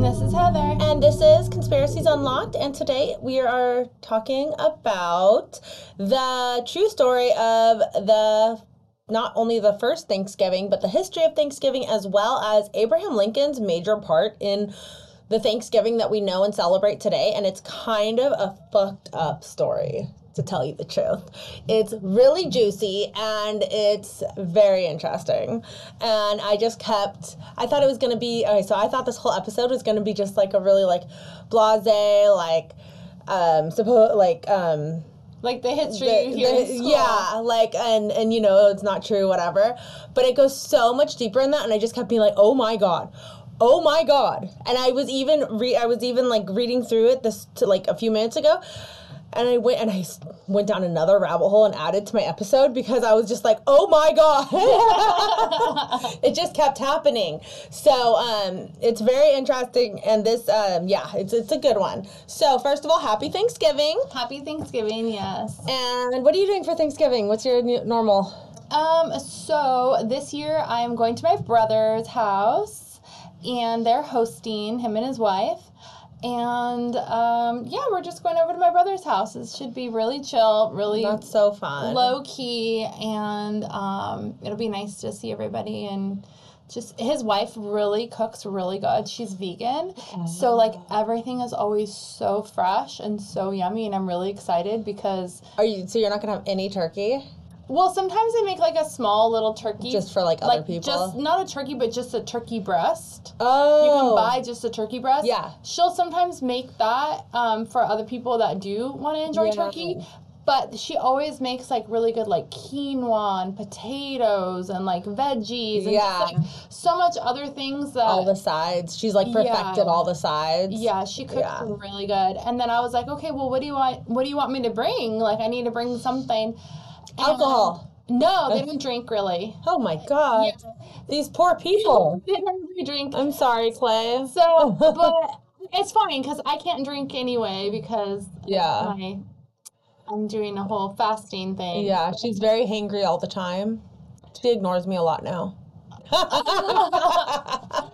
And this is Heather. And this is Conspiracies Unlocked. And today we are talking about the true story of the not only the first Thanksgiving, but the history of Thanksgiving, as well as Abraham Lincoln's major part in the Thanksgiving that we know and celebrate today. And it's kind of a fucked up story to tell you the truth. It's really juicy and it's very interesting. And I just kept I thought it was gonna be okay, so I thought this whole episode was gonna be just like a really like blase, like um suppose like um like the history the- the- yeah like and and you know it's not true whatever but it goes so much deeper in that and i just kept being like oh my god oh my god and i was even re- i was even like reading through it this to like a few minutes ago and I went and I went down another rabbit hole and added to my episode because I was just like, oh my god, it just kept happening. So um, it's very interesting, and this um, yeah, it's it's a good one. So first of all, happy Thanksgiving. Happy Thanksgiving, yes. And what are you doing for Thanksgiving? What's your new, normal? Um, so this year I am going to my brother's house and they're hosting him and his wife. And um, yeah, we're just going over to my brother's house. It should be really chill, really That's so fun. low key, and um, it'll be nice to see everybody. And just his wife really cooks really good. She's vegan, so like everything is always so fresh and so yummy. And I'm really excited because Are you? So you're not gonna have any turkey? Well, sometimes they make like a small little turkey, Just for, like, other like people? Just not a turkey, but just a turkey breast. Oh, You can buy just a turkey breast. Yeah. She'll sometimes make that um, for other people that do want to enjoy Yeah. turkey. But she always makes like really good like quinoa and potatoes and like veggies and Yeah. just like so much other things that all the sides. She's like perfected Yeah. all the sides. yeah, she cooks Yeah. really good. And then I was like, okay, well, what do you want? What do you want me to bring? Like, I need to bring something. And- Alcohol. No, they don't drink really. Oh my god. Yeah. These poor people. They don't really drink. I'm sorry, Clay. So, but it's fine because I can't drink anyway because Yeah. my I'm doing a whole fasting thing. Yeah, she's very hangry all the time. She ignores me a lot now.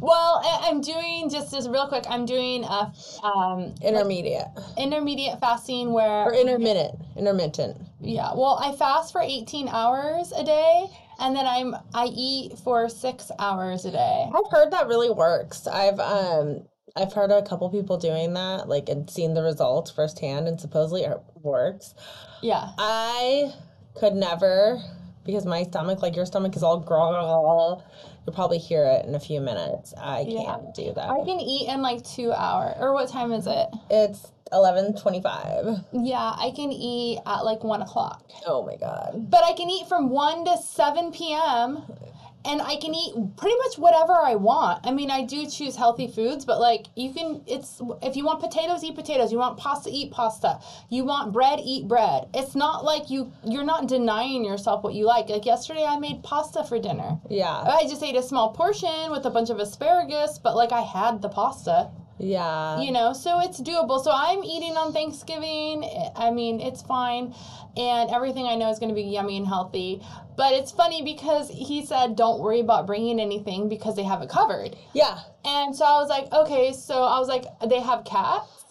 Well, I'm doing just as real quick. I'm doing a um, Intermediate intermediate fasting where or intermittent. Intermittent. yeah. Well, I fast for 18 hours a day, and then I'm I eat for six hours a day. I've heard that really works. I've um I've heard a couple people doing that, like and seen the results firsthand, and supposedly it works. Yeah. I could never because my stomach, like your stomach, is all growl. You'll probably hear it in a few minutes. I Yeah. can't do that. I can eat in like two hours. Or what time is it? It's eleven twenty-five. Yeah, I can eat at like one o'clock. Oh my god. But I can eat from 1 to 7 p.m. and I can eat pretty much whatever I want. I mean, I do choose healthy foods, but like you can it's if you want potatoes, eat potatoes. You want pasta, eat pasta. You want bread, eat bread. It's not like you you're not denying yourself what you like. Like yesterday I made pasta for dinner. Yeah. I just ate a small portion with a bunch of asparagus, but like I had the pasta Yeah. you know so it's doable. So i'm eating on thanksgiving. I mean it's fine. And everything i know is going to be yummy and healthy. But it's funny because he said don't worry about bringing anything because they have it covered. Yeah. and so i was like okay. So i was like they have cats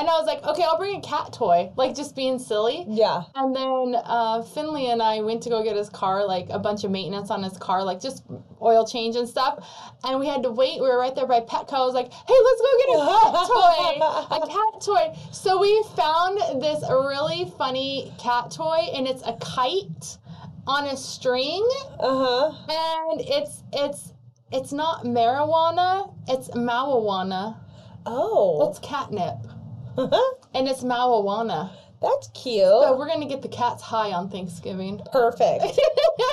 and i was like okay i'll bring a cat toy like just being silly Yeah. and then uh, Finley and I went to go get his car, like a bunch of maintenance on his car, like just oil change and stuff. And we had to wait. We were right there by Petco. I was like, hey, let's go get a cat toy. A cat toy. So we found this really funny cat toy, and it's a kite on a string. Uh huh. And it's, it's, it's not marijuana, it's marijuana. Oh. It's catnip. And it's marijuana. That's cute. So we're gonna get the cats high on Thanksgiving. Perfect.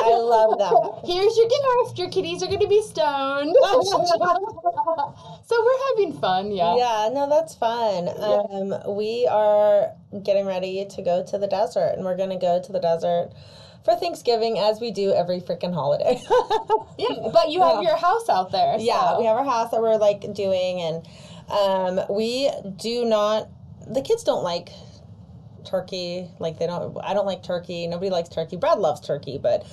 I love that. Here's your gift. Your kitties are gonna be stoned. so we're having fun, yeah. Yeah, no, that's fun. Um, we are getting ready to go to the desert, and we're gonna go to the desert for Thanksgiving, as we do every freaking holiday. Yeah, But you have Yeah. your house out there. yeah, we have our house that we're like doing, and um, we do not. The kids don't like turkey. Like they don't. I don't like turkey. Nobody likes turkey. Brad loves turkey, but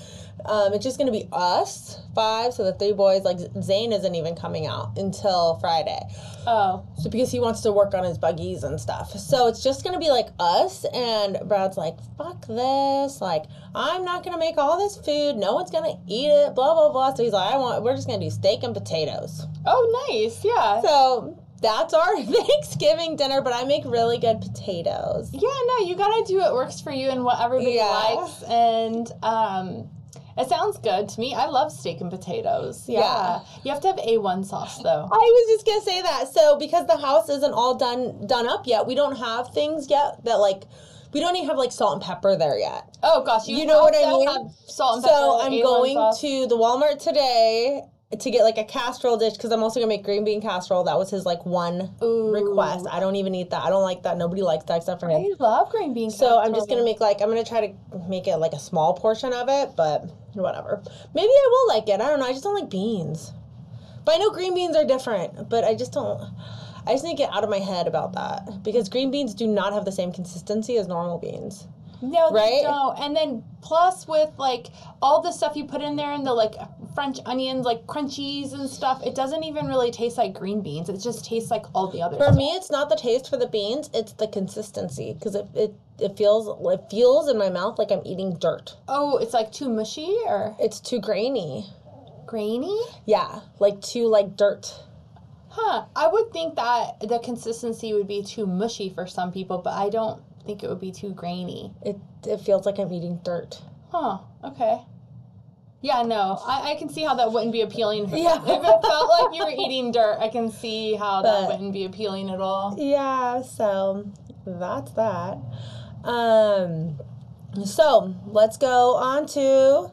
um, it's just gonna be us five. So the three boys. Like Zane isn't even coming out until Friday. Oh, So because he wants to work on his buggies and stuff. So it's just gonna be like us and Brad's like, fuck this. Like, I'm not gonna make all this food. No one's gonna eat it, blah blah blah. So he's like, I want we're just gonna do steak and potatoes. oh, nice. Yeah. So that's our Thanksgiving dinner, but I make really good potatoes. Yeah, no, you gotta do what works for you and what everybody Yeah. likes, and um, it sounds good to me. I love steak and potatoes. Yeah, Yeah. you have to have A1 sauce though. I was just gonna say that. So because the house isn't all done done up yet, we don't have things yet that like we don't even have like salt and pepper there yet. Oh gosh, you, You know what I mean? have Salt and pepper. So I'm A1 going sauce. to the Walmart today to get like a casserole dish because I'm also gonna make green bean casserole. That was his like one Ooh. request. I don't even eat that. I don't like that. Nobody likes that except for him. I love green bean. So I'm just gonna make like I'm gonna try to make it like a small portion of it, but whatever. Maybe I will like it. I don't know. I just don't like beans. But I know green beans are different. But I just don't. I just need to get out of my head about that because green beans do not have the same consistency as normal beans. No, they Right? don't. And then plus with like all the stuff you put in there and the like French onions, like crunchies and stuff, it doesn't even really taste like green beans. It just tastes like all the other For stuff. me, it's not the taste for the beans; it's the consistency because it, it it feels it feels in my mouth like I'm eating dirt. Oh, it's like too mushy or It's too grainy. grainy? Yeah, like too like dirt. Huh. I would think that the consistency would be too mushy for some people, but I don't think it would be too grainy. It it feels like I'm eating dirt. Huh. Okay. Yeah, no. I, I can see how that wouldn't be appealing. Yeah. If it felt like you were eating dirt, I can see how that wouldn't be appealing at all. Yeah, so that's that. Um, so let's go on to.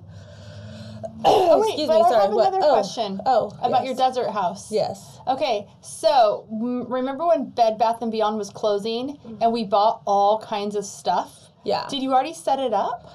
Oh, wait, Excuse but me, I sorry. have what? another oh, question Oh, about yes. your desert house. Yes. Okay, so m- remember when Bed Bath and Beyond was closing and we bought all kinds of stuff? Yeah. Did you already set it up?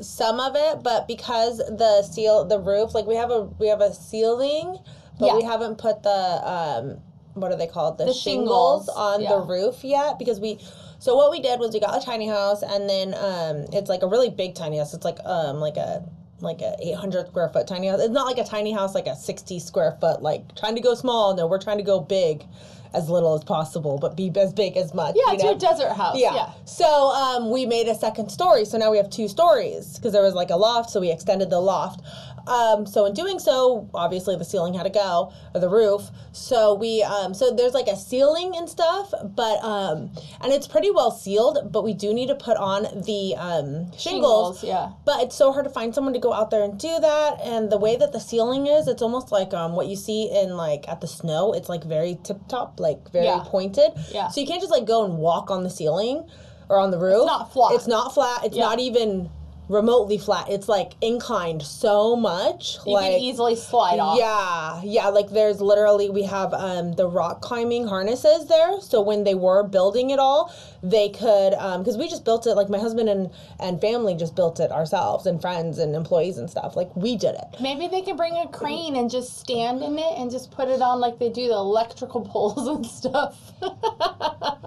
Some of it, but because the seal, the roof, like we have a we have a ceiling, but Yeah. we haven't put the um, what are they called? The, The shingles, shingles, on yeah. the roof yet because we. So what we did was we got a tiny house, and then um, it's like a really big tiny house. It's like um like a like a 800 square foot tiny house. It's not like a tiny house, like a 60 square foot. Like trying to go small. No, we're trying to go big, as little as possible, but be as big as much. Yeah, you it's know? your desert house. Yeah. Yeah. So um, we made a second story. So now we have two stories because there was like a loft. So we extended the loft. Um, so in doing so, obviously the ceiling had to go or the roof. So we um, so there's like a ceiling and stuff, but um, and it's pretty well sealed. But we do need to put on the um, shingles. Shingles, yeah. But it's so hard to find someone to go out there and do that. And the way that the ceiling is, it's almost like um, what you see in like at the snow. It's like very tip top, like very Yeah. pointed. Yeah. So you can't just like go and walk on the ceiling or on the roof. not flat. It's not flat. It's Yeah. not even remotely flat. It's like inclined so much. You like can easily slide off. yeah, yeah. Like there's literally we have um, the rock climbing harnesses there. So when they were building it all, they could because we just built it. Like my husband and and family just built it ourselves, and friends and employees and stuff. Like we did it. Maybe they can bring a crane and just stand in it and just put it on like they do the electrical poles and stuff.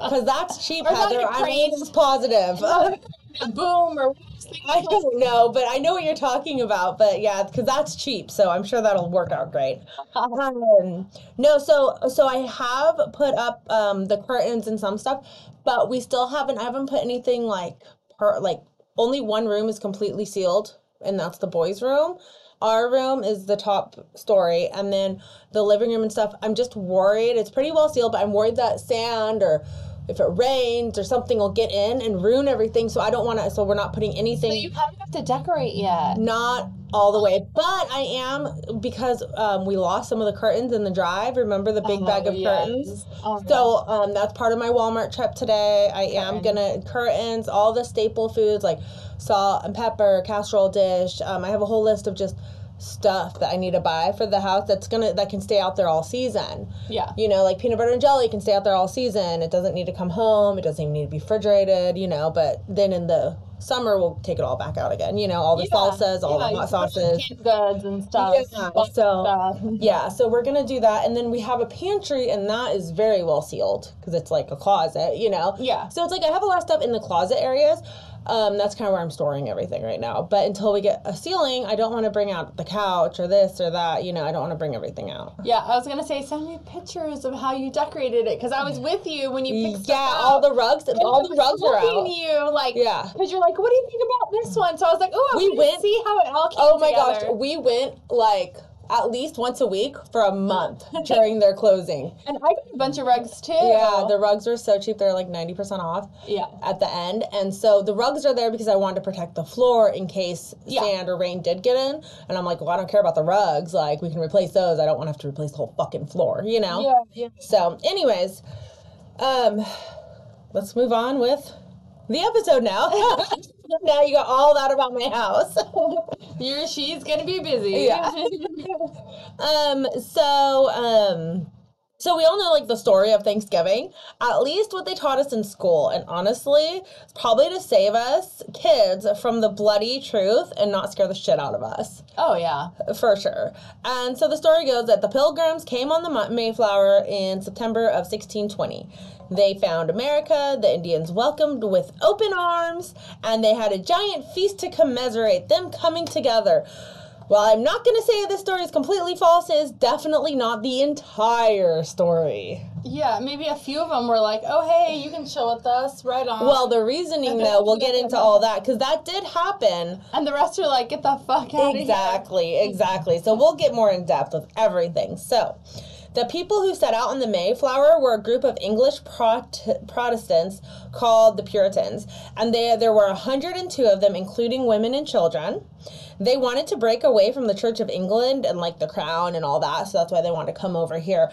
Because that's cheap, Or Heather. a I'm crane. always positive. Boom or I don't know, but I know what you're talking about. But yeah, because that's cheap, so I'm sure that'll work out great. Um, no, so so I have put up um, the curtains and some stuff, but we still haven't. I haven't put anything like per like only one room is completely sealed, and that's the boys' room. Our room is the top story, and then the living room and stuff. I'm just worried. It's pretty well sealed, but I'm worried that sand or if it rains or something will get in and ruin everything. So I don't want to. So we're not putting anything So you haven't got to decorate yet. not all the way, but I am because um, we lost some of the curtains in the drive. Remember the big Oh, bag of yes. curtains? Oh, So um, that's part of my Walmart trip today. I am Curtains. gonna curtains, all the staple foods like salt and pepper, casserole dish. Um, I have a whole list of just stuff that I need to buy for the house that's gonna that can stay out there all season. Yeah. You know, like peanut butter and jelly can stay out there all season. It doesn't need to come home. It doesn't even need to be refrigerated. You know, but then in the summer we'll take it all back out again. You know, all the Yeah, salsas, all yeah, the hot can put some sauces. Canned goods and stuff. Yeah, so- stuff. Yeah, so we're gonna do that, and then we have a pantry, and that is very well sealed because it's like a closet, you know. Yeah. So it's like I have a lot of stuff in the closet areas. Um, that's kind of where I'm storing everything right now. But until we get a ceiling, I don't want to bring out the couch or this or that. You know, I don't want to bring everything out. Yeah, I was gonna say send me pictures of how you decorated it because I was with you when you picked Yeah, all the rugs, And all the rugs are out. You like Yeah. because you're like, what do you think about this one? So I was like, oh, We went- see how it all came Oh my together. gosh, we went like at least once a week for a month during their closing. And I got a bunch of rugs too. Yeah, the rugs are so cheap; they're like ninety percent off. yeah. at the end. And so the rugs are there because I wanted to protect the floor in case Yeah. sand or rain did get in. And I'm like, well, I don't care about the rugs. Like, we can replace those. I don't want to have to replace the whole fucking floor, you know? Yeah, yeah. So, anyways, um, let's move on with the episode now. now you got all that about my house. You're, she's gonna be busy. Yeah. um, so, um, so we all know like the story of Thanksgiving, at least what they taught us in school. And honestly, it's probably to save us kids from the bloody truth and not scare the shit out of us. oh yeah. For sure. And so the story goes that the pilgrims came on the Mayflower in September of 1620. They found America, the Indians welcomed with open arms, and they had a giant feast to commemorate them coming together. While I'm not going to say this story is completely false, it is definitely not the entire story. Yeah, maybe a few of them were like, "Oh, hey, you can chill with us, right on." Well, the reasoning, though, we'll get into all that because that did happen. and the rest are like, "Get the fuck out exactly, of here. Exactly, exactly. So we'll get more in depth with everything. So, the people who set out on the Mayflower were a group of English Prot- Protestants called the Puritans, and they, there were 102 of them, including women and children. They wanted to break away from the Church of England and like the crown and all that, so that's why they wanted to come over here.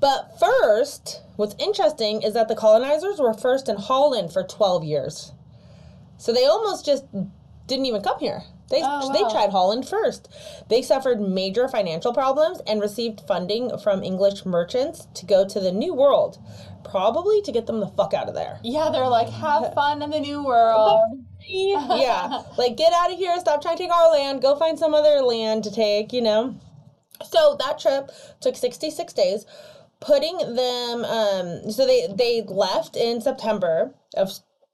But first, what's interesting is that the colonizers were first in Holland for 12 years. So they almost just didn't even come here. They, Oh, they wow. tried Holland first. They suffered major financial problems and received funding from English merchants to go to the New World, probably to get them the fuck out of there. Yeah, they're like, "Have fun in the new world." yeah, like get out of here, stop trying to take our land, go find some other land to take, you know. So that trip took 66 days, putting them um so they they left in September of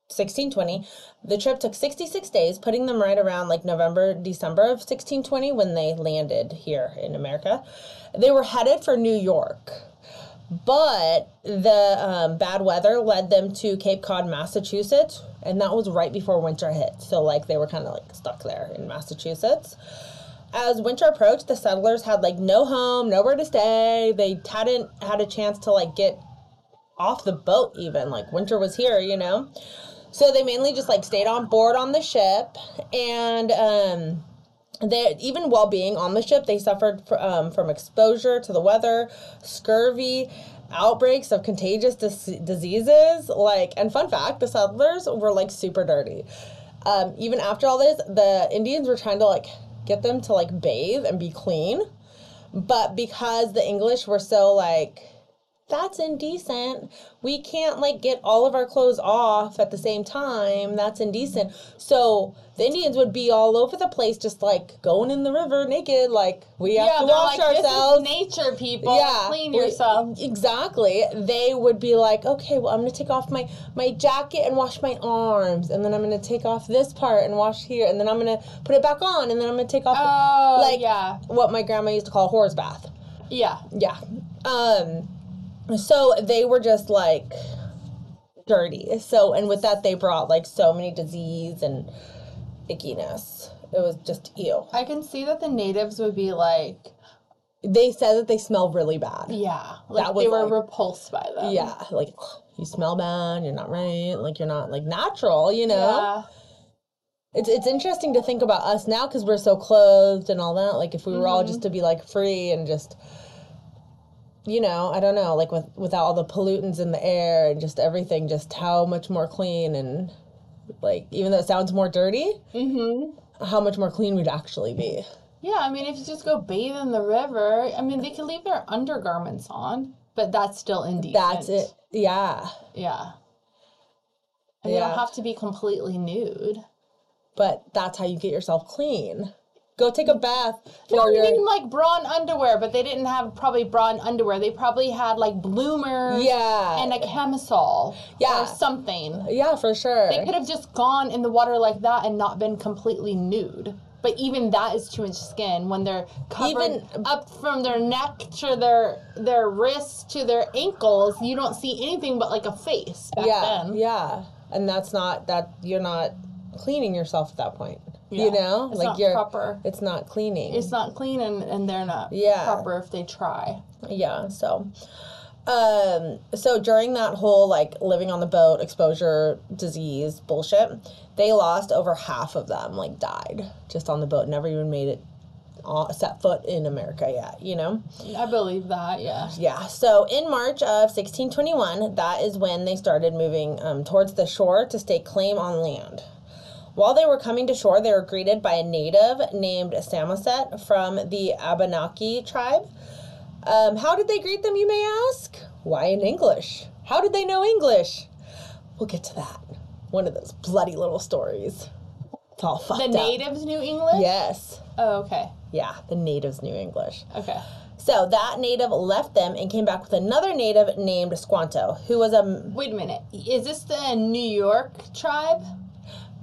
1620. The trip took 66 days, putting them right around like November, December of 1620 when they landed here in America. They were headed for New York. But the um, bad weather led them to Cape Cod, Massachusetts, and that was right before winter hit. So, like, they were kind of like stuck there in Massachusetts. As winter approached, the settlers had like no home, nowhere to stay. They hadn't had a chance to like get off the boat, even. Like, winter was here, you know? So, they mainly just like stayed on board on the ship and, um, they even while being on the ship, they suffered fr- um, from exposure to the weather, scurvy, outbreaks of contagious dis- diseases. Like, and fun fact, the settlers were like super dirty. Um, even after all this, the Indians were trying to like get them to like bathe and be clean, but because the English were so like that's indecent. We can't like get all of our clothes off at the same time. That's indecent. So the Indians would be all over the place, just like going in the river naked. Like we have Yeah, to wash like, ourselves. "This is nature, people. yeah, clean yourself." Exactly. They would be like, okay, well, I'm gonna take off my my jacket and wash my arms, and then I'm gonna take off this part and wash here, and then I'm gonna put it back on, and then I'm gonna take off Oh, like yeah, what my grandma used to call a whore's bath. yeah. Yeah. Um so they were just like dirty. So and with that they brought like so many disease and ickiness. It was just ew. I can see that the natives would be like, They said that they smell really bad. yeah, like That was they were like- repulsed by them. Yeah, like you smell bad, you're not right, like you're not like natural, you know? Yeah. It's it's interesting to think about us now cuz we're so clothed and all that. Like if we were all mm-hmm. just to be like free and just you know, I don't know, like with without all the pollutants in the air and just everything, just how much more clean and like even though it sounds more dirty, Mm-hmm. how much more clean we'd actually be. Yeah, I mean, if you just go bathe in the river, I mean, they can leave their undergarments on, but that's still indecent. That's it. Yeah. Yeah. And Yeah. don't have to be completely nude. But that's how you get yourself clean. Go take a bath No, for I your mean like bra and underwear, but they didn't have probably bra and underwear. They probably had like bloomers Yeah. and a camisole Yeah. or something. Yeah, for sure. They could have just gone in the water like that and not been completely nude. But even that is too much skin when they're covered Even- up from their neck to their their wrists to their ankles. You don't see anything but like a face back yeah. then. Yeah. And that's not that you're not cleaning yourself at that point. Yeah. You know? It's like not you're proper. It's not cleaning. It's not clean and, and they're not Yeah. proper if they try. Yeah, so um so during that whole like living on the boat exposure disease bullshit, they lost over half of them like died just on the boat, never even made it uh, set foot in America yet, you know? I believe that, yeah. Yeah. So in March of 1621, that is when they started moving um, towards the shore to stake claim on land. While they were coming to shore, they were greeted by a native named Samoset from the Abenaki tribe. Um, how did they greet them, you may ask? Why in English? How did they know English? We'll get to that. One of those bloody little stories. It's all fucked The up. natives knew English? Yes. Oh, okay. Yeah, the natives knew English. Okay. So that native left them and came back with another native named Squanto, who was a Wait a minute. Is this the New York tribe?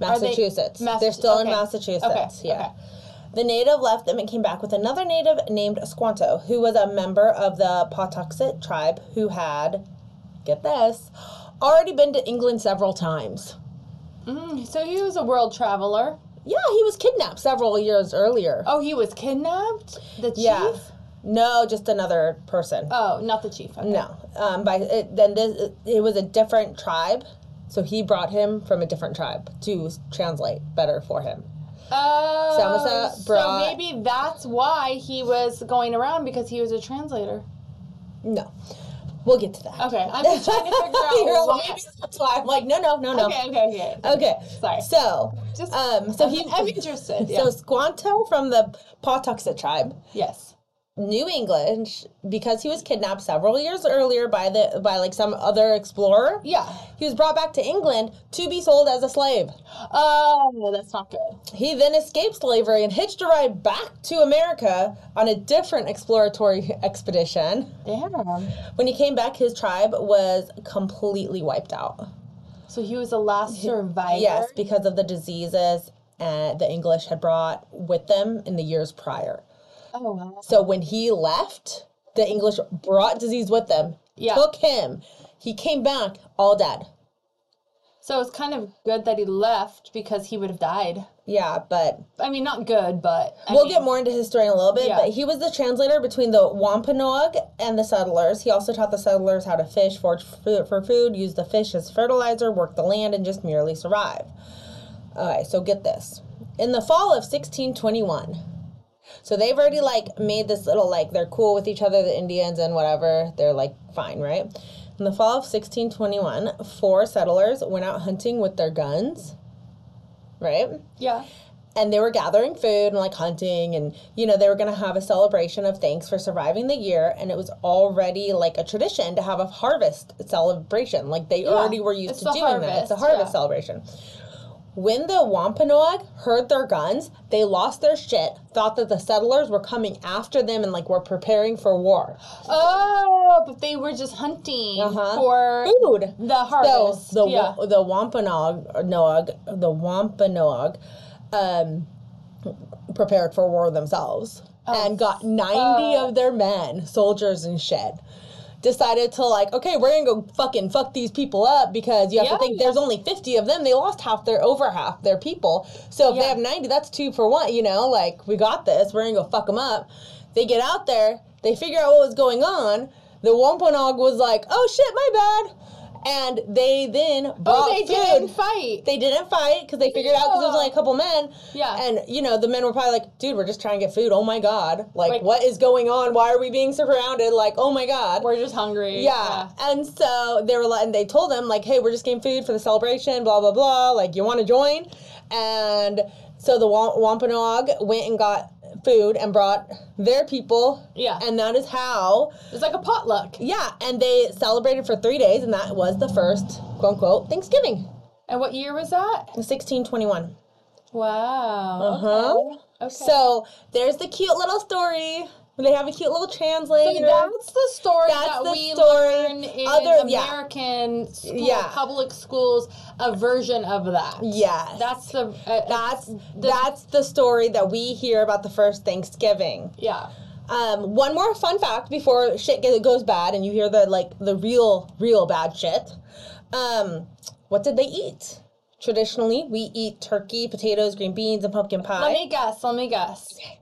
Are they- Massachusetts. They're still in. Massachusetts. Okay, Yeah. okay. The native left them and came back with another native named Squanto, who was a member of the Pawtuxet tribe who had, get this, already been to England several times. Mm, so he was a world traveler. Yeah, he was kidnapped several years earlier. Oh, he was kidnapped? The chief? yeah. No, just another person. Oh, not the chief. Okay. No, um, by it, then this it was a different tribe, so he brought him from a different tribe to translate better for him. Oh, Samoset so maybe that's why he was going around because he was a translator. No, we'll get to that. Okay, I'm just trying to figure out You're why. like, that's why I'm like, no, no, no, no. Okay, okay, okay. Okay. Sorry. So, Just um, so I'm, he, I'm interested. Yeah. so Squanto from the Pawtuxet tribe yes. Knew English because he was kidnapped several years earlier by the by like some other explorer. Yeah. He was brought back to England to be sold as a slave. Oh, that's not good. He then escaped slavery and hitched a ride back to America on a different exploratory expedition. Damn. When he came back, his tribe was completely wiped out. So he was the last survivor. Yes, because of the diseases uh, the English had brought with them in the years prior. Oh wow. So when he left, the English brought disease with them, Yeah. took him. He came back all dead. So it's kind of good that he left because he would have died. Yeah, but I mean, not good, but I we'll mean, get more into his story in a little bit. Yeah. But he was the translator between the Wampanoag and the settlers. He also taught the settlers how to fish, forage for for food, use the fish as fertilizer, work the land, and just merely survive. All right, so get this. In the fall of 1621, so they've already like made this little like they're cool with each other, the Indians and whatever. They're like fine, right? In the fall of 1621, four settlers went out hunting with their guns, right? Yeah. and they were gathering food and like hunting and you know they were to have a celebration of thanks for surviving the year and it was already like a tradition to have a harvest celebration like they already were used it's to doing that it's a harvest, harvest yeah. celebration when the Wampanoag heard their guns, they lost their shit, thought that the settlers were coming after them and like were preparing for war. Oh, but they were just hunting Uh-huh. for Food. the harvest. So the yeah. wa- the Wampanoag Noag the Wampanoag um, prepared for war themselves Oh, and got ninety of their men, soldiers and shit. Decided to like, okay, we're gonna go fucking fuck these people up because you have Yeah, to think yeah. there's only fifty of them. They lost half their over half their people. So if they have ninety, that's two for one. You know, like we got this. We're gonna go fuck them up. They get out there. They figure out what was going on. The Wampanoag was like, oh shit, my bad. And they then oh, brought oh, they food. didn't fight. They didn't fight because they figured out because there was only a couple men. Yeah. And you know the men were probably like, "Dude, we're just trying to get food. Oh my god! Like, Like- what is going on? Why are we being surrounded? Like, oh my god!" We're just hungry. yeah. And so they were like, and they told them like, "Hey, we're just getting food for the celebration. Blah blah blah. Like, you want to join?" And so the Wampanoag went and got food and brought their people. Yeah. And that is how, It's like a potluck. yeah, and they celebrated for three days, and that was the first quote unquote Thanksgiving, And what year was that? 1621. Wow. Uh-huh. Okay. okay. So there's the cute little story. They have a cute little translator. that's the story That's that the we story. learn in Other- yeah. American school, Yeah. public schools, a version of that. Yes. That's the. Uh, that's the- that's the story that we hear about the first Thanksgiving. yeah. Um, one more fun fact before shit goes bad and you hear the like the real real bad shit. Um, what did they eat? Traditionally, we eat turkey, potatoes, green beans, and pumpkin pie. Let me guess. Let me guess. Okay,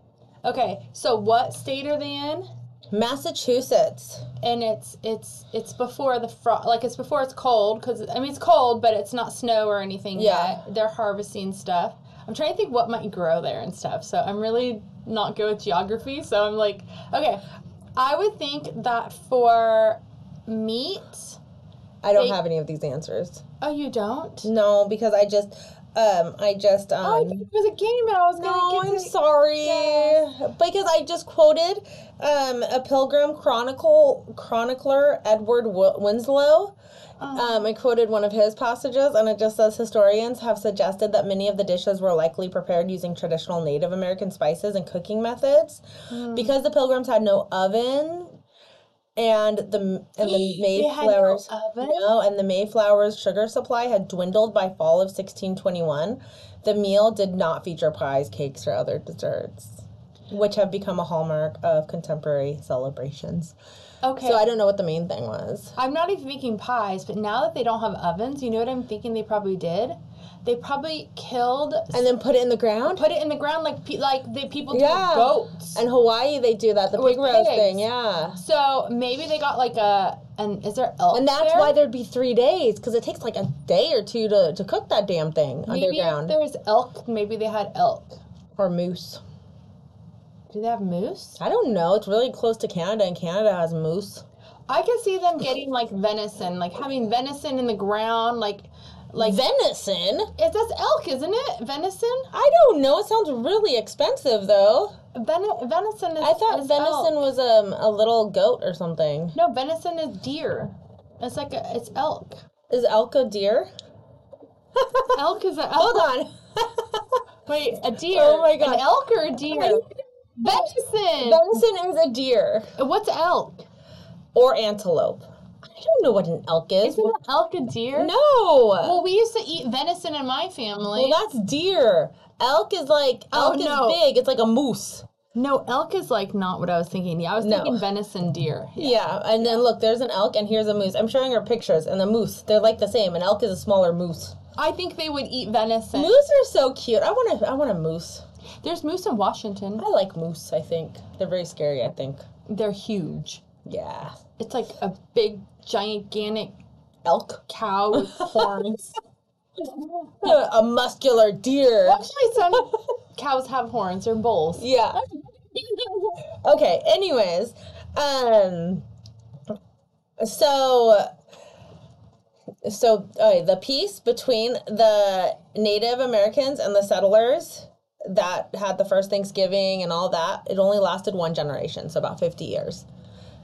so what state are they in? Massachusetts. And it's it's it's before the frost, like it's before it's cold, because I mean it's cold, but it's not snow or anything Yeah. yet. They're harvesting stuff. I'm trying to think what might grow there and stuff. So I'm really not good with geography. So I'm like, okay, I would think that for meat. I don't They- have any of these answers. Oh, you don't? No, because I just um I just um Oh, I think it was a game, I was gonna No, I'm to- sorry. Because I just quoted um, a Pilgrim Chronicle chronicler, Edward w- Winslow. Uh-huh. Um, I quoted one of his passages, and it just says historians have suggested that many of the dishes were likely prepared using traditional Native American spices and cooking methods. Hmm. Because the Pilgrims had no oven, and the and the no Mayflower's oven? no, and the Mayflower's sugar supply had dwindled by fall of 1621. The meal did not feature pies, cakes, or other desserts, which have become a hallmark of contemporary celebrations. Okay. So I don't know what the main thing was. I'm not even making pies, but now that they don't have ovens, you know what I'm thinking they probably did? They probably killed, And then put it in the ground. put it in the ground like pe- like the people do Yeah. with goats. In Hawaii, they do that. The pig roast thing, yeah. So maybe they got like a and is there elk? And that's there? why there'd be three days because it takes like a day or two to, to cook that damn thing maybe underground. if there's elk. Maybe they had elk. Or moose. Do they have moose? I don't know. It's really close to Canada, and Canada has moose. I could see them getting like venison, like having venison in the ground, like like Venison? It that's elk, isn't it? Venison? I don't know. It sounds really expensive though. Ven- venison is. I thought is venison elk. was um a little goat or something. No, venison is deer. It's like a, it's elk. Is elk a deer? Elk is a Hold on. Wait, a deer. Oh my God. An elk or a deer? Venison. Venison is a deer What's elk? or antelope. I don't know what an elk is. Isn't an elk a deer? No. Well, we used to eat venison in my family. Well, that's deer. Elk is like Oh, elk no. is big. It's like a moose. no, elk is like not what I was thinking. Yeah, I was No. thinking venison deer. Yeah. Yeah, and then look, there's an elk and here's a moose. I'm showing her pictures and the moose. They're like the same. An elk is a smaller moose. I think they would eat venison. Moose are so cute. I want to. I want a moose. There's moose in Washington. I like moose. I think they're very scary. I think. They're huge. Yeah. It's like a big, gigantic Elk. cow with horns. a muscular deer. Actually, some cows have horns. They're bulls. Yeah. Okay. Anyways, um, so so uh, the peace between the Native Americans and the settlers that had the first Thanksgiving and all that, it only lasted one generation, so about fifty years,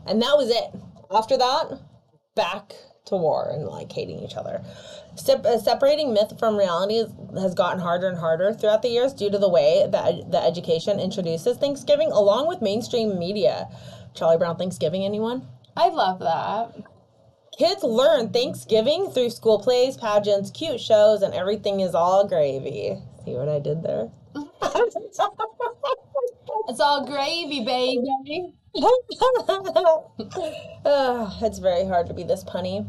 and that was it. After that, back to war and like hating each other. Sep- uh, separating myth from reality is, has gotten harder and harder throughout the years due to the way that the education introduces Thanksgiving along with mainstream media. Charlie Brown Thanksgiving, anyone? I love that. Kids learn Thanksgiving through school plays, pageants, cute shows, and everything is all gravy. See what I did there? It's all gravy, baby. It's very hard to be this punny.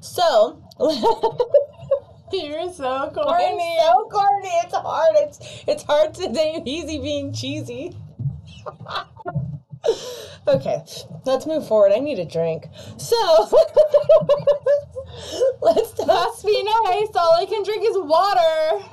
So, You're so I'm corny. so corny. It's hard. It's it's hard to name easy being cheesy. okay, let's move forward. I need a drink. So let's talk. Must be nice. All I can drink is water.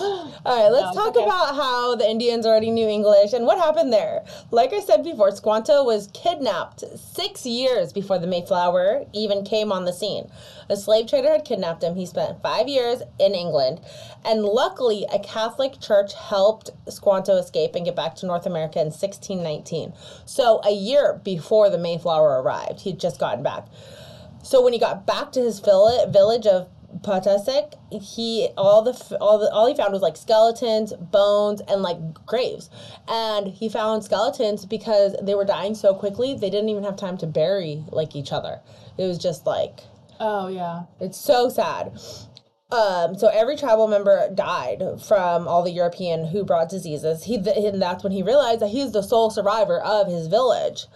All right, let's No, talk okay. about how the Indians already knew English and what happened there. Like I said before, Squanto was kidnapped six years before the Mayflower even came on the scene. A slave trader had kidnapped him. He spent five years in England, and luckily, a Catholic church helped Squanto escape and get back to North America in 1619. So, a year before the Mayflower arrived, he'd just gotten back. So when he got back to his village of Pawtucket, he all the all the all he found was like skeletons, bones, and like graves. And he found skeletons because they were dying so quickly they didn't even have time to bury like each other. It was just like Oh yeah. it's so sad. Um, so every tribal member died from all the European who brought diseases. He th- and that's when he realized that he's the sole survivor of his village.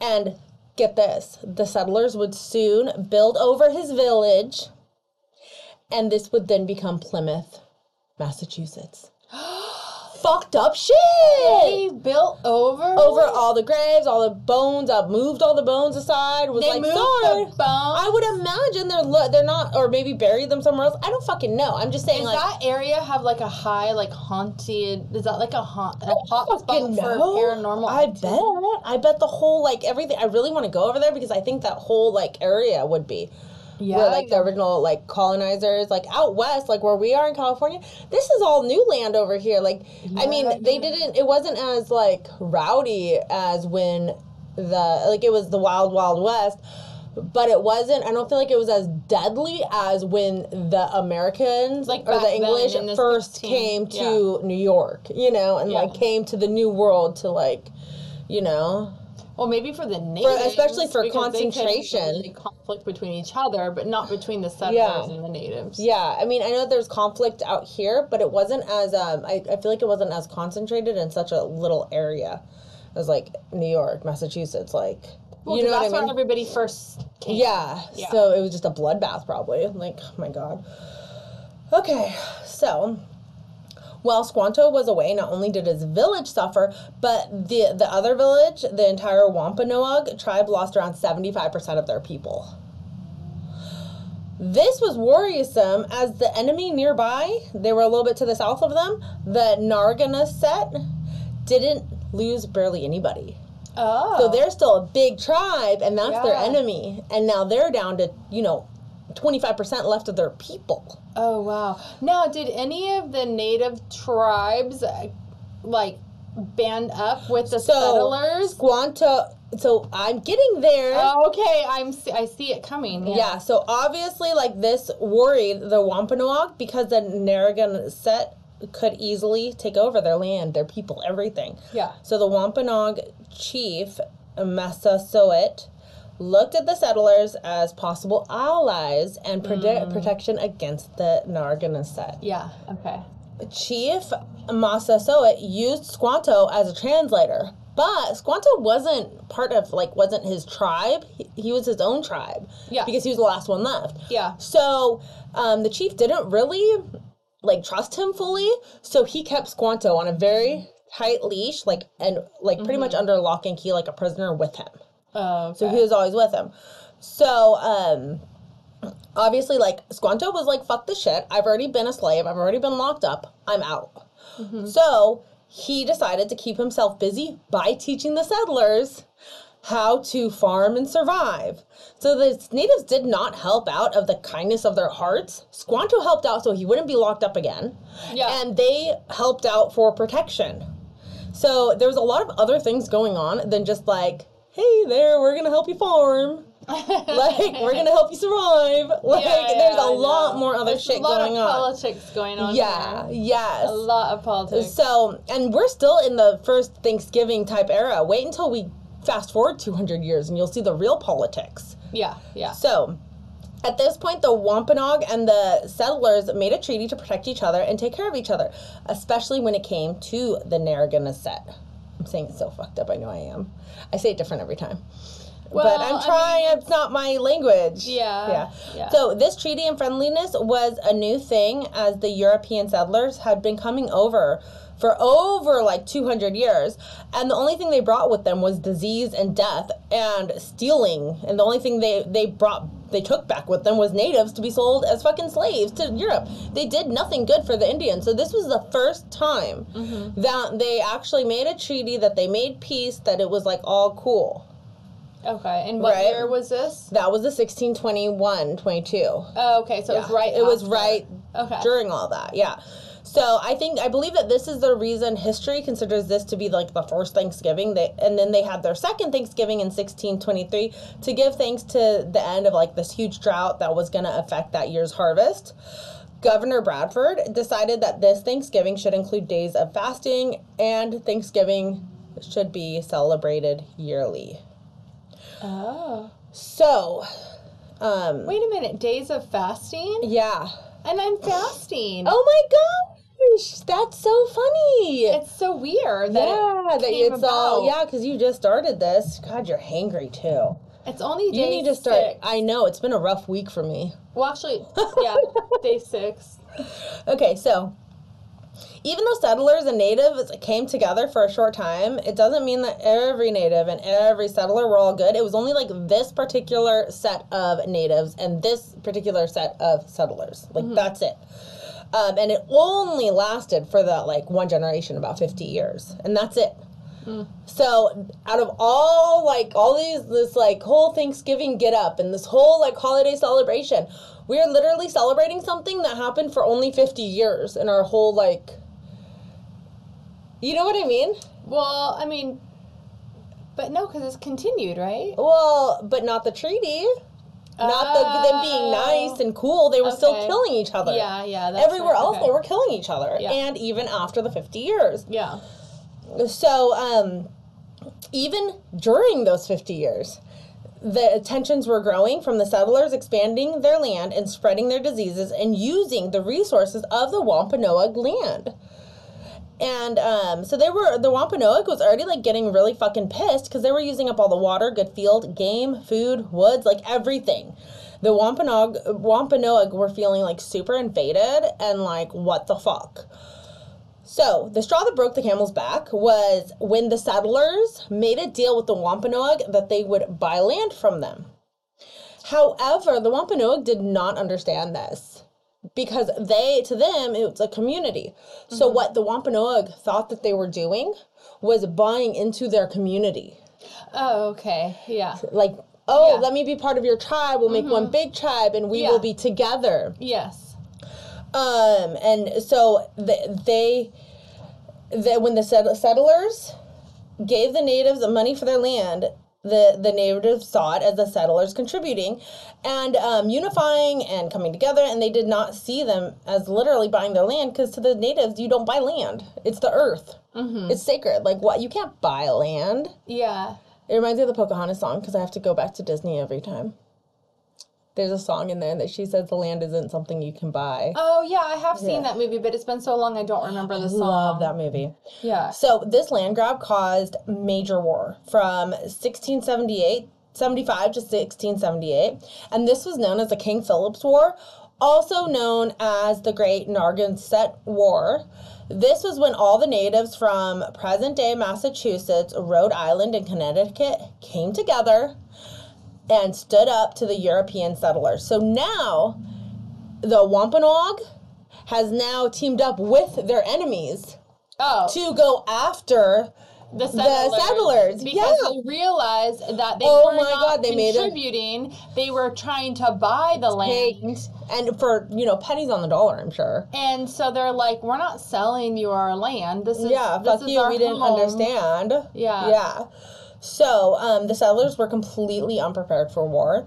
And get this, the settlers would soon build over his village, and this would then become Plymouth, Massachusetts. Fucked up shit He built over over all the graves, all the bones. I moved all the bones aside. Was They like, moved sorry. the bones. I would imagine they're lo- they're not, or maybe buried them somewhere else. I don't fucking know. I'm just saying, Does like, that area have like a high, like haunted? Is that like a haunt, a hot fucking spot for paranormal? I activity? bet. I bet the whole like everything. I really want to go over there because I think that whole like area would be. Yeah, where like the original like colonizers like out west like where we are in california. This is all new land over here. Like i mean Yeah, they didn't it wasn't as like rowdy as when the like it was the wild wild west but it wasn't i don't feel like it was as deadly as when the americans Like or the english first 16 came to new york you know and Yeah. like came to the new world to like you know Well, maybe for the natives, especially for they could concentration. conflict between each other, but not between the settlers Yeah. and the natives. Yeah, I mean, I know there's conflict out here, but it wasn't as um. I, I feel like it wasn't as concentrated in such a little area as like New York, Massachusetts. Like, Well, you know that's I mean? where everybody first came. yeah, Yeah. So it was just a bloodbath, probably. Like, oh my god. Okay, so while Squanto was away, not only did his village suffer, but the the other village, the entire Wampanoag tribe, lost around seventy five percent of their people. This was worrisome as the enemy nearby, they were a little bit to the south of them, the Narragansett, didn't lose barely anybody. Oh. So they're still a big tribe, and that's their enemy. And now they're down to, you know, 25% left of their people. Oh wow! Now, did any of the native tribes uh, like band up with the So, settlers? Squanto, so I'm getting there. Oh, okay, I'm I see it coming. Yeah. Yeah. so obviously, like this worried the Wampanoag because the Narragansett could easily take over their land, their people, everything. Yeah. So the Wampanoag chief, Massasoit, looked at the settlers as possible allies and predi- protection against the Narragansett. Yeah. Okay. Chief Massasoit used Squanto as a translator, but Squanto wasn't part of like wasn't his tribe. He, he was his own tribe. Yeah. because he was the last one left. Yeah. So um, the chief didn't really like trust him fully, so he kept Squanto on a very tight leash, like and like pretty much under lock and key, like a prisoner with him. Oh. Okay. So he was always with him. So, um, obviously, like, Squanto was like, fuck this shit. I've already been a slave. I've already been locked up. I'm out. So, he decided to keep himself busy by teaching the settlers how to farm and survive. So, the natives did not help out of the kindness of their hearts. Squanto helped out so he wouldn't be locked up again. Yeah. And they helped out for protection. So there was a lot of other things going on than just like, hey there, we're gonna help you farm. like we're gonna help you survive. Like Yeah, there's yeah, a I lot know. more other There's shit going on. a lot of on. politics going on. Yeah, here. yes. A lot of politics. So, and we're still in the first Thanksgiving type era. Wait until we fast forward 200 years and you'll see the real politics. yeah. Yeah. So, at this point, the Wampanoag and the settlers made a treaty to protect each other and take care of each other, especially when it came to the Narragansett. I'm saying it so fucked up, I know I am. I say it different every time. but I'm I trying. mean, it's not my language. Yeah. Yeah. Yeah. So this treaty and friendliness was a new thing as the European settlers had been coming over for over like 200 years and the only thing they brought with them was disease and death and stealing and the only thing they they brought they took back with them was natives to be sold as fucking slaves to Europe. They did nothing good for the Indians. So this was the first time mm-hmm. that they actually made a treaty that they made peace that it was like all cool. okay. And what Right. year was this? That was the 1621, 22. Oh, okay. So it was right. It was right Okay. during all that. Yeah. So I think I believe that this is the reason history considers this to be like the first Thanksgiving. They and then they had their second Thanksgiving in 1623 to give thanks to the end of like this huge drought that was going to affect that year's harvest. Governor Bradford decided that this Thanksgiving should include days of fasting and Thanksgiving should be celebrated yearly. Oh. So, um Wait a minute. Days of fasting? yeah. And I'm fasting. Oh my gosh, that's so funny. It's so weird that yeah, it that it's all yeah, because you just started this. God, you're hangry too. It's only You day need to start. six. I know it's been a rough week for me. Well, actually, yeah, day six. Okay, so even though settlers and natives came together for a short time, it doesn't mean that every native and every settler were all good. It was only like this particular set of natives and this particular set of settlers. Like mm-hmm. that's it. Um, and it only lasted for the like one generation, about fifty years, and that's it. So out of all like all these this like whole Thanksgiving get up and this whole like holiday celebration, we are literally celebrating something that happened for only 50 years in our whole like You know what I mean? Well, I mean, but no, because it's continued, right? Well, but not the treaty. Not the them being nice and cool. They were still killing each other. Yeah, yeah. That's Everywhere right, else okay. they were killing each other. Yeah. And even after the 50 years. Yeah. So, um, even during those 50 years, the tensions were growing from the settlers expanding their land and spreading their diseases and using the resources of the Wampanoag land. And um, so they were the Wampanoag was already like getting really fucking pissed because they were using up all the water, good field, game, food, woods, like everything. The Wampanoag Wampanoag were feeling like super invaded and like what the fuck. So, the straw that broke the camel's back was when the settlers made a deal with the Wampanoag that they would buy land from them. However, the Wampanoag did not understand this because they, to them, it's a community. So, what the Wampanoag thought that they were doing was buying into their community. Oh, okay. Yeah. Like, oh, Yeah. let me be part of your tribe. We'll make one big tribe and we Yeah. will be together. Yes. Um, and so the, they, the, when the settlers gave the natives the money for their land, the, the natives saw it as the settlers contributing and um, unifying and coming together, and they did not see them as literally buying their land because to the natives, you don't buy land. It's the earth. It's sacred. Like, what? You can't buy land. Yeah. It reminds me of the Pocahontas song because I have to go back to Disney every time. There's a song in there that she says the land isn't something you can buy. Oh, yeah. I have seen Yeah. that movie, but it's been so long I don't remember the song. Love that movie. Yeah. So this land grab caused major war from 1678, 75 to 1678, and this was known as the King Philip's War, also known as the Great Narragansett War. This was when all the natives from present-day Massachusetts, Rhode Island, and Connecticut came together and stood up to the European settlers. So now the Wampanoag has now teamed up with their enemies Oh, to go after the settlers. settlers, Because yeah. they realized that they Oh were my not God, they made it- contributing. They were trying to buy the land. And for you know pennies on the dollar, I'm sure. And so they're like, we're not selling you our land. This is Yeah, this fuck is you. We didn't understand. Yeah. yeah. So um, the settlers were completely unprepared for war.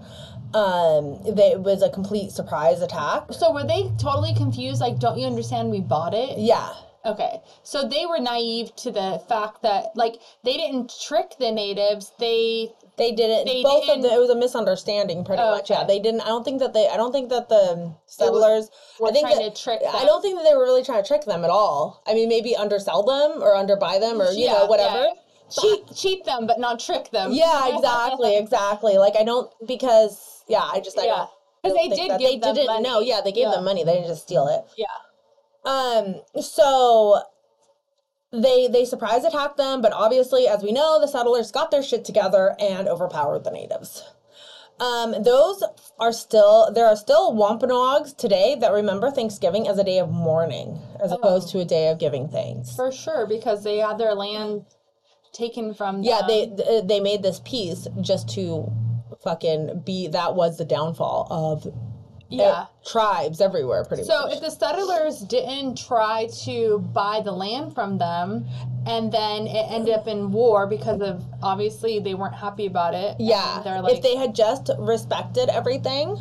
Um, they, it was a complete surprise attack. So were they totally confused? Like, don't you understand? We bought it. Yeah, Okay, so they were naive to the fact that like they didn't trick the natives. They they didn't. They both didn't- them. It was a misunderstanding, pretty Oh, much. Yeah, they didn't. I don't think that they. I don't think that the settlers were I think trying that, to trick. I don't think that they were really trying to trick them at all. I mean, maybe undersell them or underbuy them or you Yeah, know whatever. yeah. Cheat cheat them, but not trick them. Yeah, exactly, exactly. Like I don't because yeah, I just I Yeah. don't. 'Cause I don't they did give they them didn't money. know. Yeah, they gave Yeah. them money. They didn't just steal it. Yeah. Um, so they they surprise attacked them, but obviously, as we know, the settlers got their shit together and overpowered the natives. Um, those are still there are still Wampanoags today that remember Thanksgiving as a day of mourning, as opposed to a day of giving thanks. For sure, because they had their land taken from them. yeah, they uh, they made this piece just to fucking be. That was the downfall of uh, yeah. tribes everywhere, pretty So much. So if the settlers didn't try to buy the land from them, and then it ended up in war because of obviously they weren't happy about it. yeah, they're like if they had just respected everything,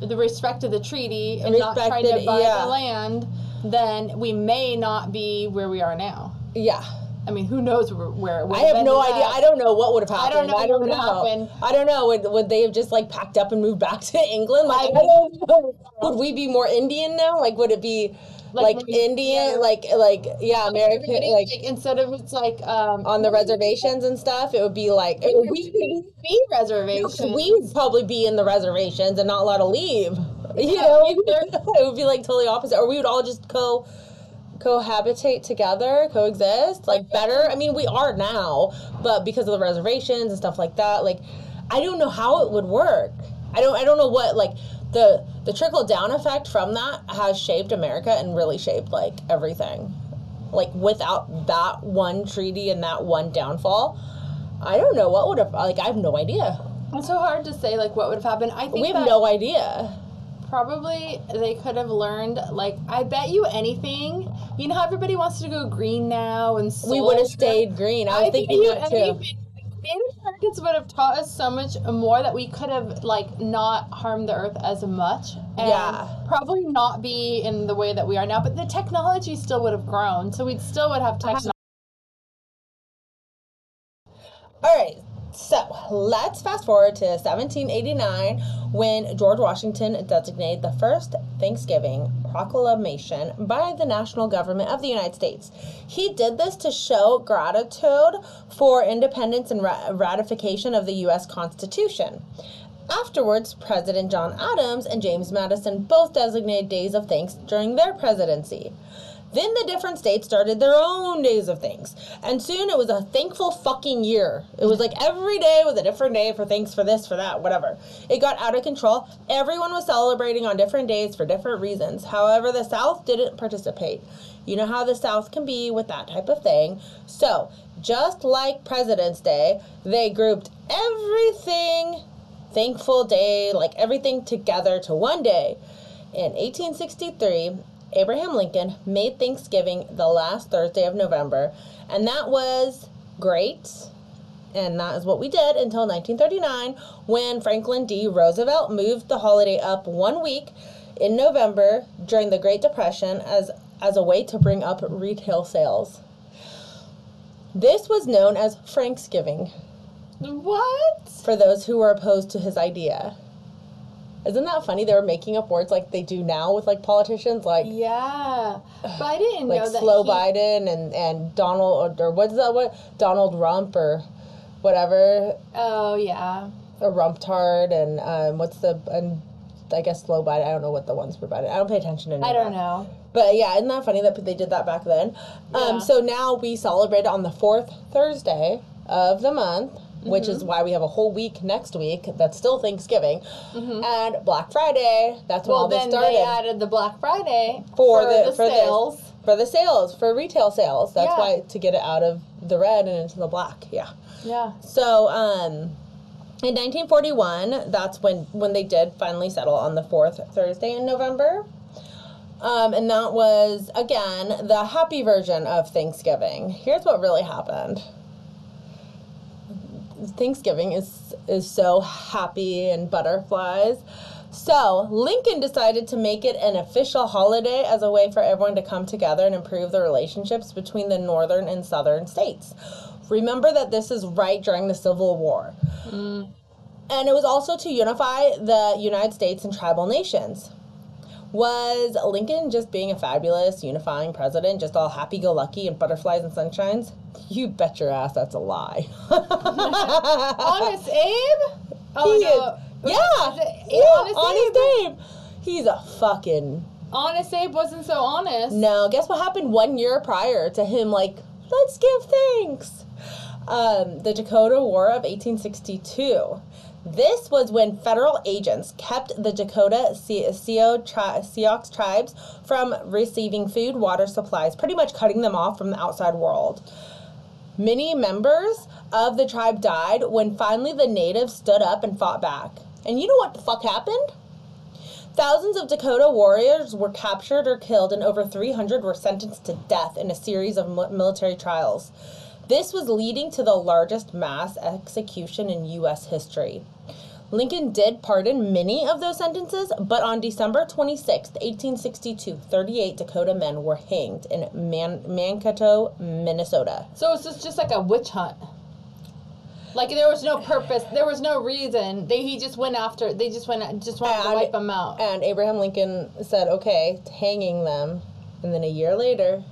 the respect of the treaty and not tried to buy yeah. the land, then we may not be where we are now. yeah. I mean, who knows where, where it would I have no idea. I don't know what would have happened. I don't know I don't know. I don't know. Would, would they have just like packed up and moved back to England? Like, I don't know. Would we be more Indian now? Like, would it be like, Like Indian? yeah. Like, like yeah, American? Like like, instead of it's like um on the reservations and stuff, it would be like it would be- be reservation. we would probably be in the reservations and not allowed to leave. You Yeah, know, it would be like totally opposite, or we would all just co cohabitate together, coexist, like better. I mean, we are now, but because of the reservations and stuff like that, like I don't know how it would work. I don't. I don't know what like the the trickle down effect from that has shaped America and really shaped like everything. Like without that one treaty and that one downfall, I don't know what would have. Like I have no idea. It's so hard to say like what would have happened. I think We have no idea. probably they could have learned like I bet you anything. You know how everybody wants to go green now and We would have stayed green. I was I thinking you that too. anything. Native Americans would have taught us so much more that we could have like not harmed the earth as much. And Yeah. Probably not be in the way that we are now, but the technology still would have grown. So we still would have uh-huh. technology. All right, so let's fast forward to 1789 when George Washington designated the first Thanksgiving proclamation by the national government of the United States. He did this to show gratitude for independence and ratification of the U.S. Constitution. Afterwards, President John Adams and James Madison both designated days of thanks during their presidency. Then the different states started their own days of things. And soon it was a thankful fucking year. It was like every day was a different day for thanks for this, for that, whatever. It got out of control. Everyone was celebrating on different days for different reasons. However, the South didn't participate. You know how the South can be with that type of thing. So, just like President's Day, they grouped everything thankful day, like everything together to one day. In 1863, Abraham Lincoln made Thanksgiving the last Thursday of November, and that was great. And that is what we did until 1939 when Franklin D. Roosevelt moved the holiday up one week in November during the Great Depression as, as a way to bring up retail sales. This was known as Franksgiving What? for those who were opposed to his idea. Isn't that funny? They were making up words like they do now with like politicians, like Yeah, but I didn't like know that. slow he- Biden and and Donald or, or what's that what Donald Rump or whatever Oh yeah. a Rump Tard and um, what's the and I guess slow Biden. I don't know what the ones for Biden. I don't pay attention to. I don't that. know. But yeah, isn't that funny that they did that back then? Yeah. Um, so now we celebrate on the fourth Thursday of the month, which Mm-hmm. is why we have a whole week next week that's still Thanksgiving, and Black Friday. That's when Mm-hmm. Well, all this then started they added the Black Friday for, for, the, the, for sales. this for the sales for retail sales. That's Yeah. why to get it out of the red and into the black. Yeah. Yeah. So, um, in 1941, that's when when they did finally settle on the fourth Thursday in November. Um, and that was again the happy version of Thanksgiving. Here's what really happened. Thanksgiving is is so happy and butterflies. So, Lincoln decided to make it an official holiday as a way for everyone to come together and improve the relationships between the northern and southern states. Remember that this is right during the Civil War. Mm. And it was also to unify the United States and tribal nations. Was Lincoln just being a fabulous, unifying president, just all happy go lucky and butterflies and sunshines? You bet your ass that's a lie. Honest Abe? Oh He no. is- yeah, it yeah, Honest honest Abe? Abe. He's a fucking Honest Abe wasn't so honest. no. Guess what happened one year prior to him? Like, let's give thanks. Um, the Dakota War of 1862. This was when federal agents kept the Dakota Sioux tribes from receiving food, water supplies, pretty much cutting them off from the outside world. Many members of the tribe died when finally the natives stood up and fought back. And you know what the fuck happened? Thousands of Dakota warriors were captured or killed, and over 300 were sentenced to death in a series of military trials. This was leading to the largest mass execution in U.S. history. Lincoln did pardon many of those sentences, but on December 26, 1862, 38 Dakota men were hanged in Man- Mankato, Minnesota. So it's just, just like a witch hunt. Like there was no purpose, there was no reason. They he just went after. They just went just wanted to wipe them out. And Abraham Lincoln said, okay, hanging them. And then a year later,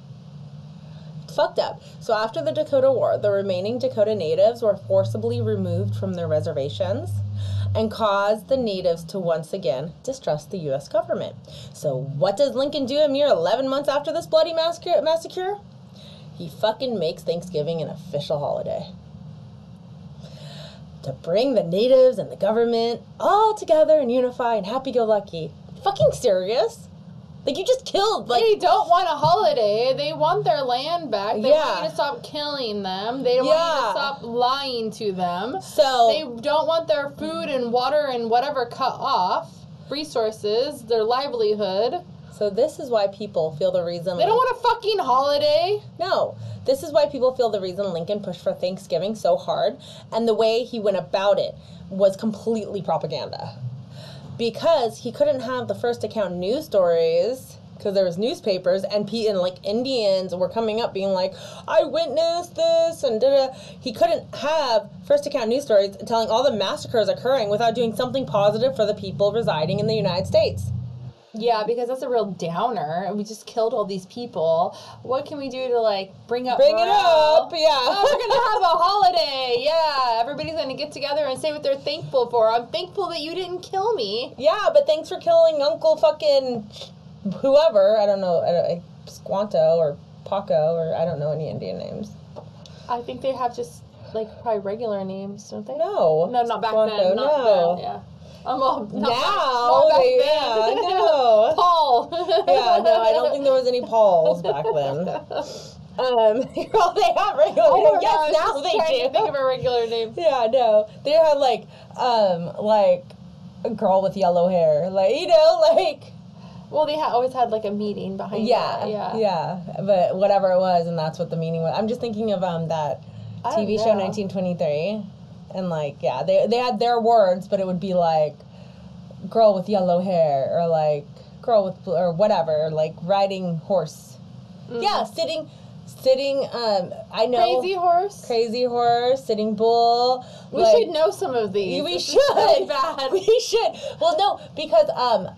fucked up. So after the Dakota War, the remaining Dakota natives were forcibly removed from their reservations and caused the natives to once again distrust the U.S. government. So what does Lincoln do a mere 11 months after this bloody massacre? He fucking makes Thanksgiving an official holiday to bring the natives and the government all together and unify and happy go lucky. Fucking serious? Like you just killed like they don't want a holiday. They want their land back. They Yeah. want you to stop killing them. They want you Yeah. to stop lying to them. so They don't want their food and water and whatever cut off. Resources, their livelihood. so this is why people feel the reason They don't want a fucking holiday. No. This is why people feel the reason Lincoln pushed for Thanksgiving so hard and the way he went about it was completely propaganda. Because he couldn't have the first account news stories because there was newspapers and Pete and like Indians were coming up being like, I witnessed this and da. He couldn't have first account news stories telling all the massacres occurring without doing something positive for the people residing in the United States. Yeah, because that's a real downer. We just killed all these people. What can we do to like bring up? Bring it up, yeah. Oh, we're gonna have a holiday. Yeah, everybody's gonna get together and say what they're thankful for. I'm thankful that you didn't kill me. Yeah, but thanks for killing Uncle fucking whoever. I don't know, I don't, Squanto or Paco or I don't know any Indian names. I think they have just like probably regular names, don't they? No, No, not back Squanto, then. Not no. then. Yeah. I'm all not Now, not back they- then. yeah, no. Paul. Yeah, no, I don't think there was any Pauls back then. Um, well, they have regular. Names. yes. Now they do. to think of a regular name. yeah, no, they had like, um, like a girl with yellow hair, like you know, like Well, they ha- always had like a meeting behind. yeah, yeah, yeah, But whatever it was, and that's what the meaning was. I'm just thinking of um that TV show 1923, and like yeah, they they had their words, but it would be like girl with yellow hair or like girl with or whatever, like riding horse. Yeah, sitting, sitting. Um, I know Mm. Crazy horse. crazy horse, sitting bull. We like- should know some of these. we This should. really bad. We should. Well, no, because um,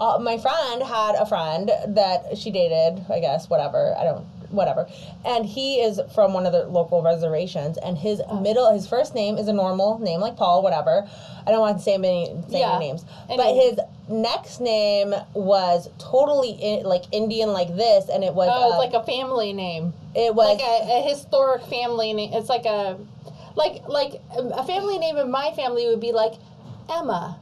uh, my friend had a friend that she dated. I guess whatever. I don't. Whatever. And he is from one of the local reservations, and his Oh. middle, his first name is a normal name like Paul. Whatever. I don't want to say many say Yeah. any names, but his next name was totally in, like Indian, like this, and it was. Oh, uh, like a family name. it was Like a, a historic family name. It's like a, like like um, a family name in my family would be like Emma.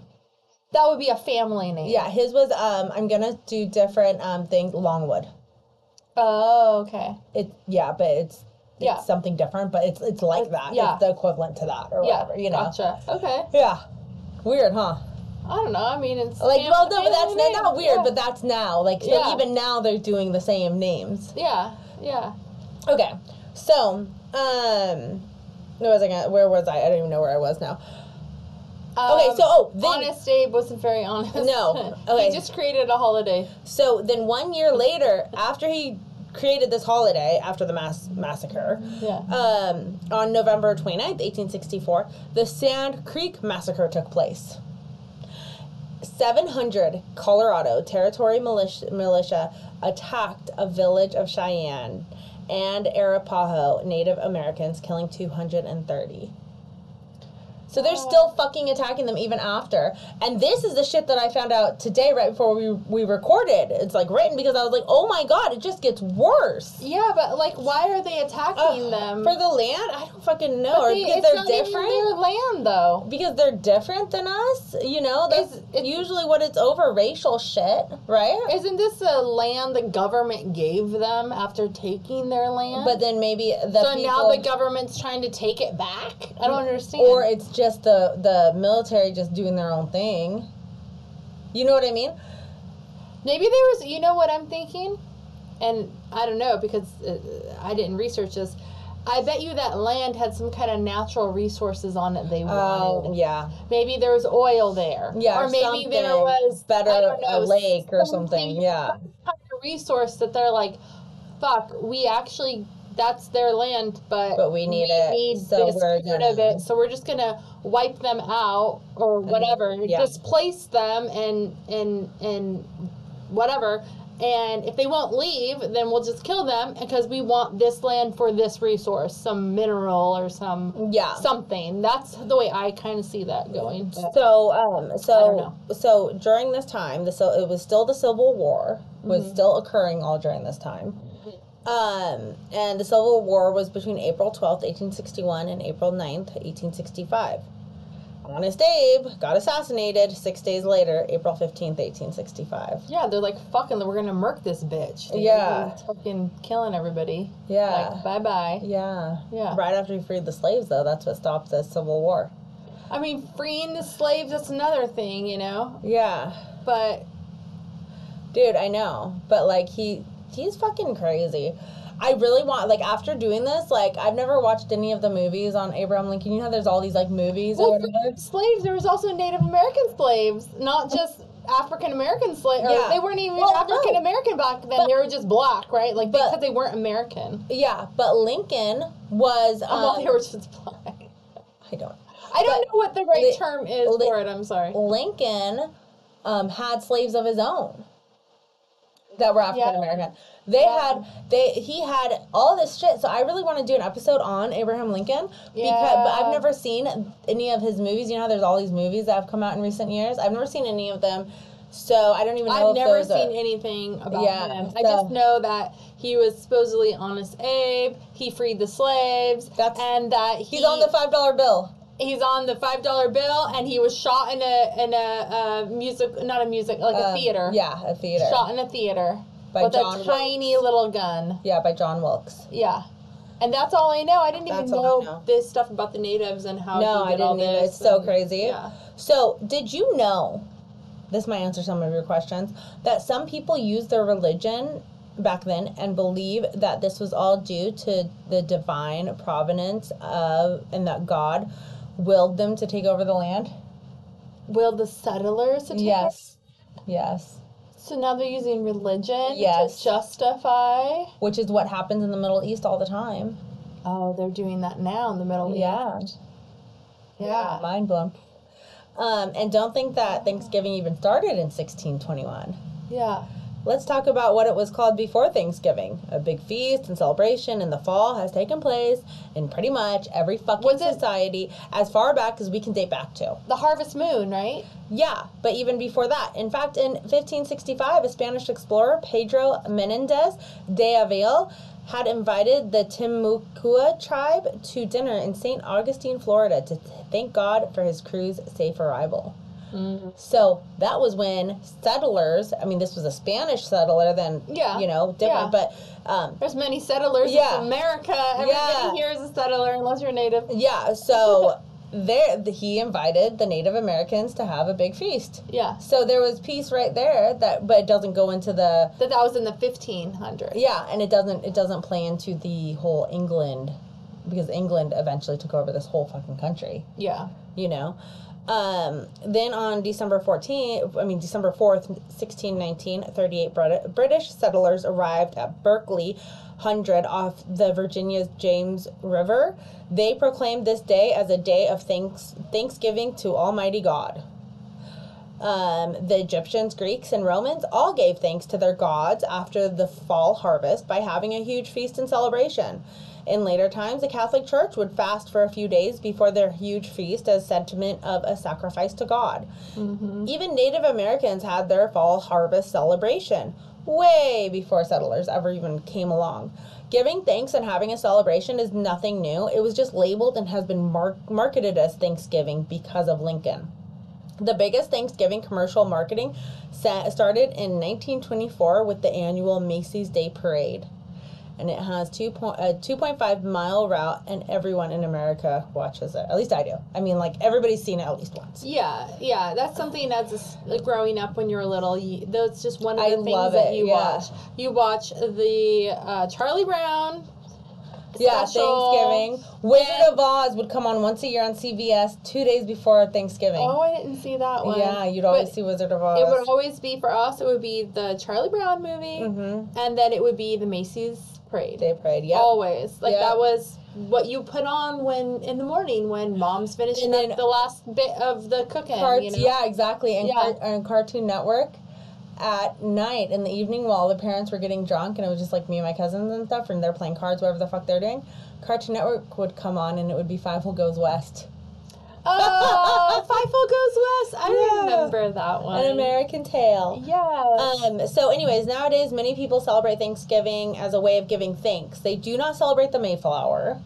That would be a family name. yeah. His was um. I'm gonna do different um things. Longwood. Oh, okay. It yeah, but it's it's Yeah. something different, but it's it's like that. yeah. It's the equivalent to that or Yeah. whatever, you know. Gotcha. Okay. Yeah. Weird, huh? I don't know. I mean, it's Like well no, but that's name. not, weird, Yeah. but that's now. Like Yeah. even now they're doing the same names. yeah, yeah. Okay. So, um where was I gonna, where was I? I don't even know where I was now. Okay, Um, so, oh, then- honest Abe wasn't very honest. No, okay. he just created a holiday. So then one year later, after he created this holiday after the mass massacre, Yeah. um, on November 29th, 1864, the Sand Creek Massacre took place. 700 Colorado Territory militia, militia attacked a village of Cheyenne and Arapaho Native Americans, killing 230. So they're still fucking attacking them even after. And this is the shit that I found out today, right before we we recorded. It's like written because I was like, oh my god, it just gets worse. Yeah, but like, why are they attacking them? For the land, I don't fucking know. But Or they- because it's they're different. their land, though. because they're different than us, you know, that's It's- it's- usually what it's over racial shit, right? Isn't this a land the government gave them after taking their land? But then maybe the so people, now the government's trying to take it back. I don't mm. understand. or it's just the the military just doing their own thing. You know what I mean? Maybe there was, you know what I'm thinking? And I don't know because uh, I didn't research this. I bet you that land had some kind of natural resources on it they wanted. Oh, yeah. Maybe there was oil there. Yeah, Or or maybe there was better, don't a know, lake or something, yeah. some kind of resource that they're like, fuck, we actually that's their land, but But we need it, need so this we're part of it, so we're just gonna wipe them out or whatever, yeah. displace them and and and whatever. And if they won't leave, then we'll just kill them because we want this land for this resource, some mineral or some Yeah. something. That's the way I kind of see that going. So, um, so, so during this time, the so it was still the Civil War was Mm-hmm. still occurring all during this time. Um, and the Civil War was between April 12th, 1861 and April 9th, 1865. Honest Abe got assassinated six days later, April 15th, 1865. Yeah, they're like, fucking, we're gonna murk this bitch. They're Yeah. Fucking killing everybody. Yeah. Like, bye bye. Yeah. Yeah. Right after he freed the slaves, though, that's what stopped the Civil War. I mean, freeing the slaves, that's another thing, you know? Yeah. But Dude, I know. But like he he's fucking crazy. I really want like after doing this, like I've never watched any of the movies on Abraham Lincoln. You know there's all these like movies well, slaves, there was also Native American slaves, not just African American slaves. Yeah. They weren't even Well. African American back then. they were just black, right? Like, But- because they weren't American. Yeah, but Lincoln was um, well, they were just black. I don't I don't know what the right term is Li- for it. I'm sorry. Lincoln um, had slaves of his own that were African Yeah. American. They Yeah. had they he had all this shit. So I really want to do an episode on Abraham Lincoln because but I've never seen any of his movies. You know, there's all these movies that have come out in recent years. I've never seen any of them. So I don't even know I've never those are- seen anything about Yeah, him. I so- just know that he was supposedly honest Abe. He freed the slaves. That's- and that he, He's on the five dollar bill. He's on the five dollar bill, and he was shot in a in a, uh music, not a music, like a Um, theater. Yeah, a theater. shot in a theater By with John a tiny little gun. Yeah, by John Wilkes. Yeah. And that's all I know. I didn't That's even know, know. this stuff about the natives and how No, he I did all didn't either. this. It's so crazy. Yeah. So, did you know? This might answer some of your questions. That some people use their religion back then and believe that this was all due to the divine providence of and that God willed them to take over the land. Will the settlers to take Yes. Yes. So now they're using religion Yes. to justify. Which is what happens in the Middle East all the time. Oh, they're doing that now in the Middle Yeah. East. Yeah. Mind blown. Um, and don't think that Thanksgiving even started in 1621. Yeah. Let's talk about what it was called before Thanksgiving. A big feast and celebration in the fall has taken place in pretty much every fucking Was it- society as far back as we can date back to. The harvest moon, right? Yeah, but even before that. In fact, in 1565, a Spanish explorer, Pedro Menendez de Avila, had invited the Timucua tribe to dinner in St. Augustine, Florida, to thank God for his crew's safe arrival. So that was when settlers, I mean, this was a Spanish settler, then, Yeah, you know, different, yeah. but um, There's many settlers. Yeah. It's America. Everybody Yeah. here is a settler unless you're native. yeah, so there he invited the Native Americans to have a big feast. Yeah. So there was peace right there that but it doesn't go into the That that was in the 1500s. yeah, and it doesn't it doesn't play into the whole England because England eventually took over this whole fucking country, Yeah. you know. Um, then on December 14th, I mean December 4th, 1619, 38 Brit- British settlers arrived at Berkeley Hundred off the Virginia's James River. They proclaimed this day as a day of thanks Thanksgiving to Almighty God. Um, the Egyptians, Greeks, and Romans all gave thanks to their gods after the fall harvest by having a huge feast and celebration. In later times, the Catholic Church would fast for a few days before their huge feast as sentiment of a sacrifice to God. Mm-hmm. Even Native Americans had their fall harvest celebration way before settlers ever even came along. Giving thanks and having a celebration is nothing new. It was just labeled and has been mar- marketed as Thanksgiving because of Lincoln. The biggest Thanksgiving commercial marketing started in 1924 with the annual Macy's Day Parade. And it has two point, a 2.5 mile route, and everyone in America watches it. At least I do. I mean, like, everybody's seen it at least once. Yeah, yeah, that's something that's like, growing up when you were little. You, that's just one of I the things love that it, you yeah. watch. You watch the uh, Charlie Brown. Yeah. Thanksgiving. Wizard of Oz would come on once a year on CBS two days before Thanksgiving. Oh, I didn't see that one. yeah, you'd always But see Wizard of Oz. It would always be for us. It would be the Charlie Brown movie, mm-hmm. and then it would be the Macy's parade. Day parade, yeah. Always, like Yep. that was what you put on when in the morning when mom's finishing And then- up the last bit of the cooking. Carts, you know? yeah, exactly. And, Yeah. Car- and Cartoon Network at night in the evening while the parents were getting drunk and it was just like me and my cousins and stuff and they're playing cards, whatever the fuck they're doing. Cartoon Network would come on and it would be Fievel Goes West. Oh, Fievel Goes West. I Yeah. remember that one. An American Tail. Yeah. Um, so, anyways, nowadays many people celebrate Thanksgiving as a way of giving thanks. They do not celebrate the Mayflower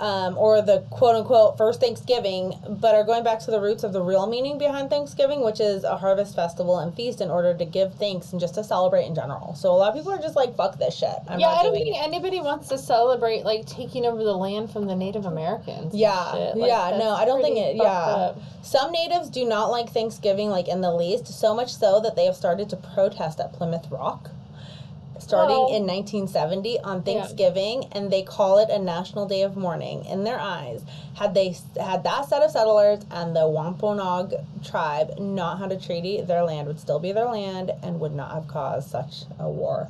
um, or the quote unquote first Thanksgiving, but are going back to the roots of the real meaning behind Thanksgiving, which is a harvest festival and feast in order to give thanks and just to celebrate in general. So, a lot of people are just like, fuck this shit. I'm yeah, not I don't think it. anybody wants to celebrate like taking over the land from the Native Americans. Yeah. Like, yeah, no, I don't think it. Yeah, up. some natives do not like Thanksgiving, like in the least. So much so that they have started to protest at Plymouth Rock, starting Well- in 1970 on Yeah. Thanksgiving, and they call it a national day of mourning. In their eyes, had they had that set of settlers and the Wampanoag tribe not had a treaty, their land would still be their land and would not have caused such a war.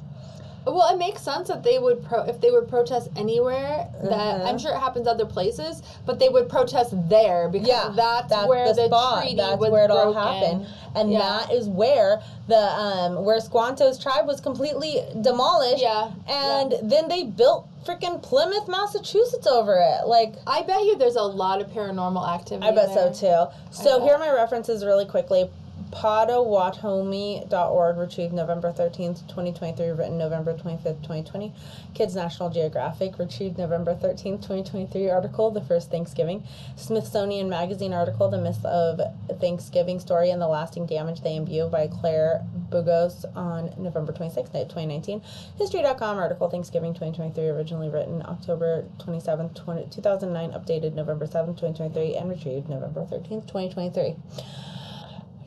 Well, it makes sense that they would pro if they would protest anywhere. That Mhm. I'm sure it happens other places, but they would protest there because Yeah, that's, that's where the the, spot. treaty That's was where it all happened, and Yeah. that is where the um where Squanto's tribe was completely demolished. Yeah, and then they built freaking Plymouth, Massachusetts over it. Like I bet you there's a lot of paranormal activity. I bet there. so too. So here are my references really quickly. Potawatomi.org, retrieved November 13th, 2023, written November 25th, 2020. Kids National Geographic, retrieved November 13th, 2023, article, The First Thanksgiving. Smithsonian Magazine article, The Myth of Thanksgiving Story and the Lasting Damage They Imbue by Claire Bugos on November 26th, 2019. History.com article, Thanksgiving 2023, originally written October 27th, 20, 2009, updated November 7th, 2023, and retrieved November 13th, 2023.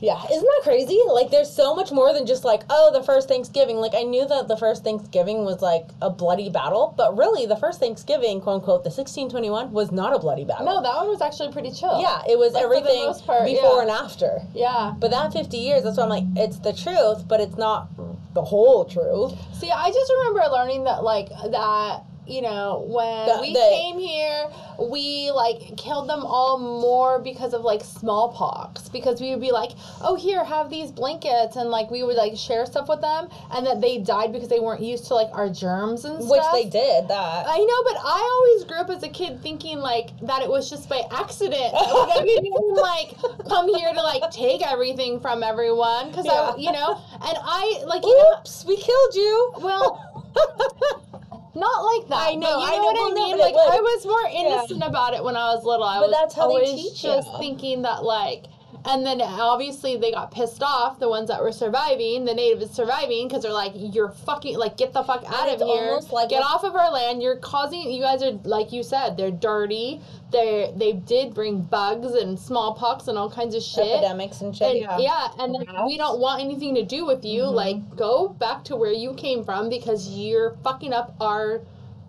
Yeah, isn't that crazy? Like, there's so much more than just like, oh, the first Thanksgiving. Like, I knew that the first Thanksgiving was like a bloody battle, but really, the first Thanksgiving, quote unquote, the 1621, was not a bloody battle. No, that one was actually pretty chill. Yeah, it was Like, everything part, before yeah. and after. Yeah. But that 50 years, that's why I'm like, it's the truth, but it's not the whole truth. See, I just remember learning that, like, that, you know, when The- we the- came here, we, like, killed them all more because of, like, smallpox. Because we would be like, oh, here, have these blankets. And, like, we would, like, share stuff with them. And that they died because they weren't used to, like, our germs and stuff. Which they did, that. I know, but I always grew up as a kid thinking like that it was just by accident that we didn't like come here to like take everything from everyone because Yeah. I, you know, and I like you know, Oops, we killed you. well, not like that. I know, you I know know, what I mean. like I was more innocent about it when I was little. I But was that's how they always teach just you. thinking that like. And then obviously they got pissed off, the ones that were surviving, the natives surviving, because they're like, you're fucking, like, get the fuck out of here. like get a- off of our land. You're causing, you guys are, like you said, they're dirty. They they did bring bugs and smallpox and all kinds of shit. Epidemics and shit. And, yeah. yeah. and like, we don't want anything to do with you. Mm-hmm. Like, go back to where you came from because you're fucking up our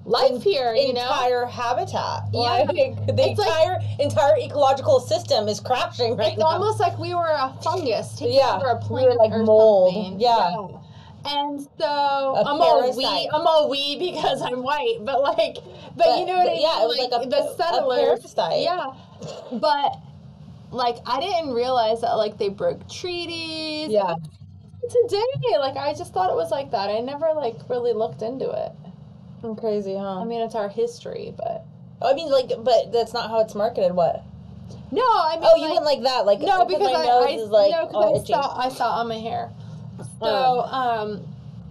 life here. You know, entire habitat. Yeah. Like, the It's like- entire entire ecological system is crashing right it's now. almost like we were a fungus taking Yeah, over a we plant were like or mold. something. Yeah. And so I'm all we. I'm all we because I'm white, but like, but, But- you know what but I mean? yeah, it was like a- the a settlers. parasite. Yeah, but like I didn't realize that like they broke treaties. Yeah. Today, like I just thought it was like that. I never like really looked into it. Crazy, huh? I mean, it's our history, but I mean, like, but that's not how it's marketed. What? no, I mean, Oh, you like, went like that, like no, because my I, nose I is like no, I itchy. saw I saw on my hair. So, Oh. um,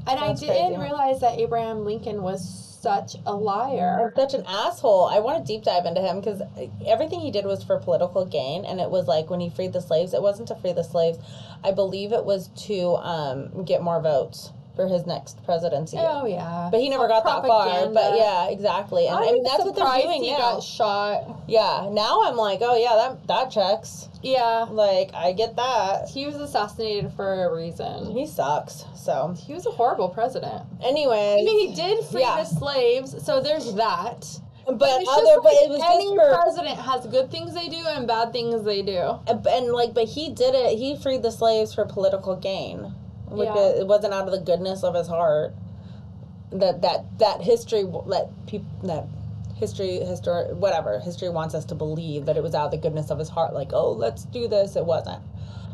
and I didn't crazy, huh? realize that Abraham Lincoln was such a liar. such an asshole. I want to deep dive into him because everything he did was for political gain, and it was like when he freed the slaves. It wasn't to free the slaves. I believe it was to um, get more votes for his next presidency. Oh yeah, But he never got that far. But yeah, exactly. And I, mean, that's what they're doing he now. got shot. Yeah. Now I'm like, oh yeah, that that checks. Yeah, Like I get that. he was assassinated for a reason. He sucks. So, He was a horrible president. Anyway, I mean, he did free Yeah. the slaves, so there's that. but other, but it was any for president has good things they do and bad things they do. and like but he did it he freed the slaves for political gain like Yeah. it, it wasn't out of the goodness of his heart that that that history let people that history history whatever history wants us to believe that it was out of the goodness of his heart like oh let's do this it wasn't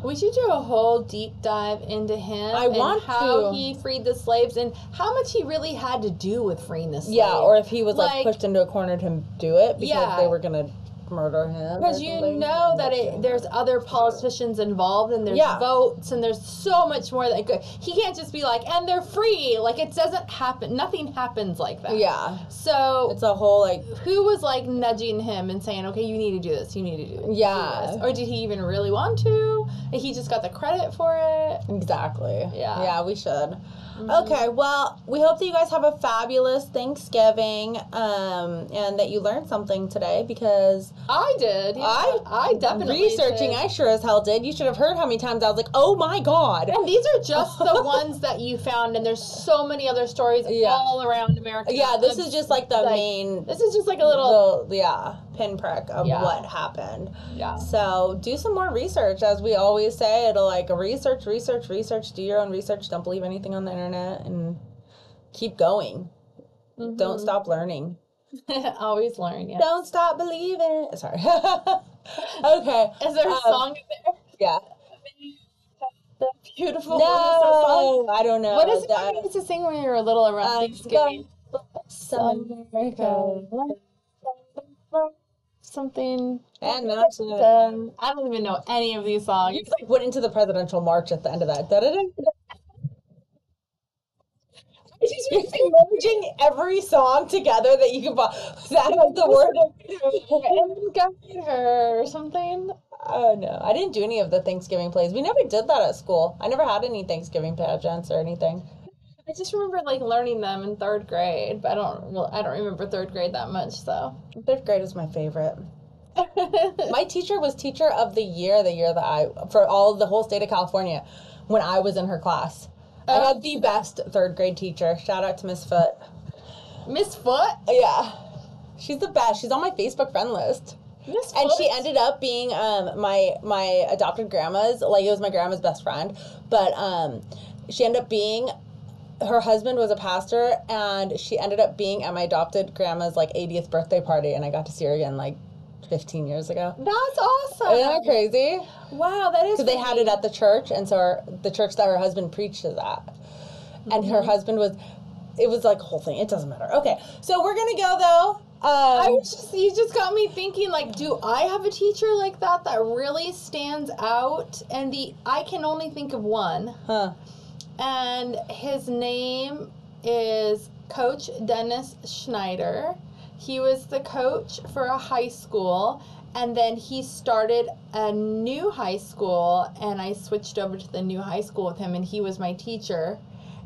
We should do a whole deep dive into him. I and want how to. he freed the slaves and how much he really had to do with freeing the slaves. yeah or if he was like, Like- pushed into a corner to do it because Yeah. they were gonna murder him Because you know that it, there's other politicians involved and there's Yeah. votes and there's so much more that could. He can't just be like, and they're free. Like it doesn't happen. Nothing happens like that. yeah So it's a whole like who was like nudging him and saying, okay, you need to do this. You need to do this. Yeah. do this." Or did he even really want to? And he just got the credit for it. Exactly. Yeah. Yeah, we should. Okay, well, we hope that you guys have a fabulous Thanksgiving um, and that you learned something today because I did. Yeah. I- I definitely researching, did. I sure as hell did. You should have heard how many times I was like, oh my God. And these are just the ones that you found, and there's so many other stories Yeah. all around America. Yeah, this is just like the like, main, This is just like a little. the, yeah, pinprick of Yeah. what happened. Yeah. So do some more research, as we always say. It'll like research, research, research. Do your own research. Don't believe anything on the internet, and keep going. Mm-hmm. Don't stop learning. Always learn. Yeah. Don't stop believing. Sorry. okay. Is there a Um, song in there? Yeah. The beautiful. What is that song? No, I don't know. What is it That- you used to sing when you were little around Um, Thanksgiving? America. Something. And that's it. Um, I don't even know any of these songs. You just like went into the presidential march at the end of that. You're merging every song together that you can find. That was the word. And guide her or something. Oh no, I didn't do any of the Thanksgiving plays. We never did that at school. I never had any Thanksgiving pageants or anything. I just remember like learning them in third grade, but I don't. Well, I don't remember third grade that much. So. Third grade is my favorite. My teacher was teacher of the year the year that I for all the whole state of California when I was in her class. I Oh. had the best third grade teacher. Shout out to Miss Foot. Miss Foot. Yeah. She's the best. She's on my Facebook friend list. Miss And Foot. she ended up being um my my adopted grandma's like it was my grandma's best friend. But um she ended up being her husband was a pastor and she ended up being at my adopted grandma's like 80th birthday party and I got to see her again like 15 years ago. That's awesome. Isn't that crazy? Wow, that is. Because they had it at the church, and so her, the church that her husband preached is at, and her husband was, it was like a whole thing. It doesn't matter. Okay, so we're gonna go though. I Um, was just, you just got me thinking like do I have a teacher like that that really stands out and the I can only think of one huh. And his name is coach Dennis Schneider. He was the coach for a high school and then he started a new high school and I switched over to the new high school with him and he was my teacher.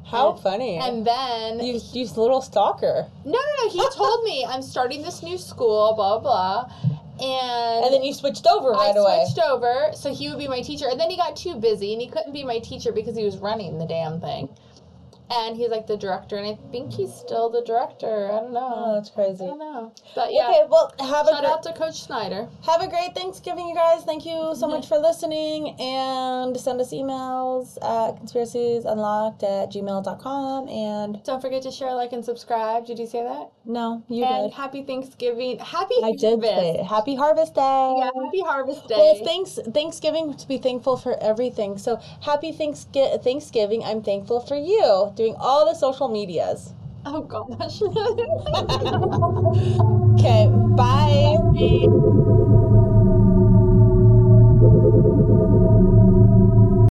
How And- funny! And then you, you little stalker. No, no, no. He told me I'm starting this new school, blah blah, and And then you switched over I right away. switched over, so he would be my teacher. And then he got too busy, and he couldn't be my teacher because he was running the damn thing. And he's like the director, and I think he's still the director. I don't know. Oh, that's crazy. I don't know. But yeah. Okay, well, have a Shout out to Coach Snyder. have a great Thanksgiving, you guys. Thank you so much mm-hmm. for listening. And send us emails at conspiraciesunlocked at gmail.com. And Don't forget to share, like, and subscribe. Did you say that? no, you and did. happy Thanksgiving. Happy I did Harvest. say it. Happy Harvest Day. Yeah, happy Harvest Day. Well, thanks Thanksgiving to be thankful for everything. So happy! Thanksgiving. I'm thankful for you doing all the social medias. oh gosh. Okay, bye. Bye.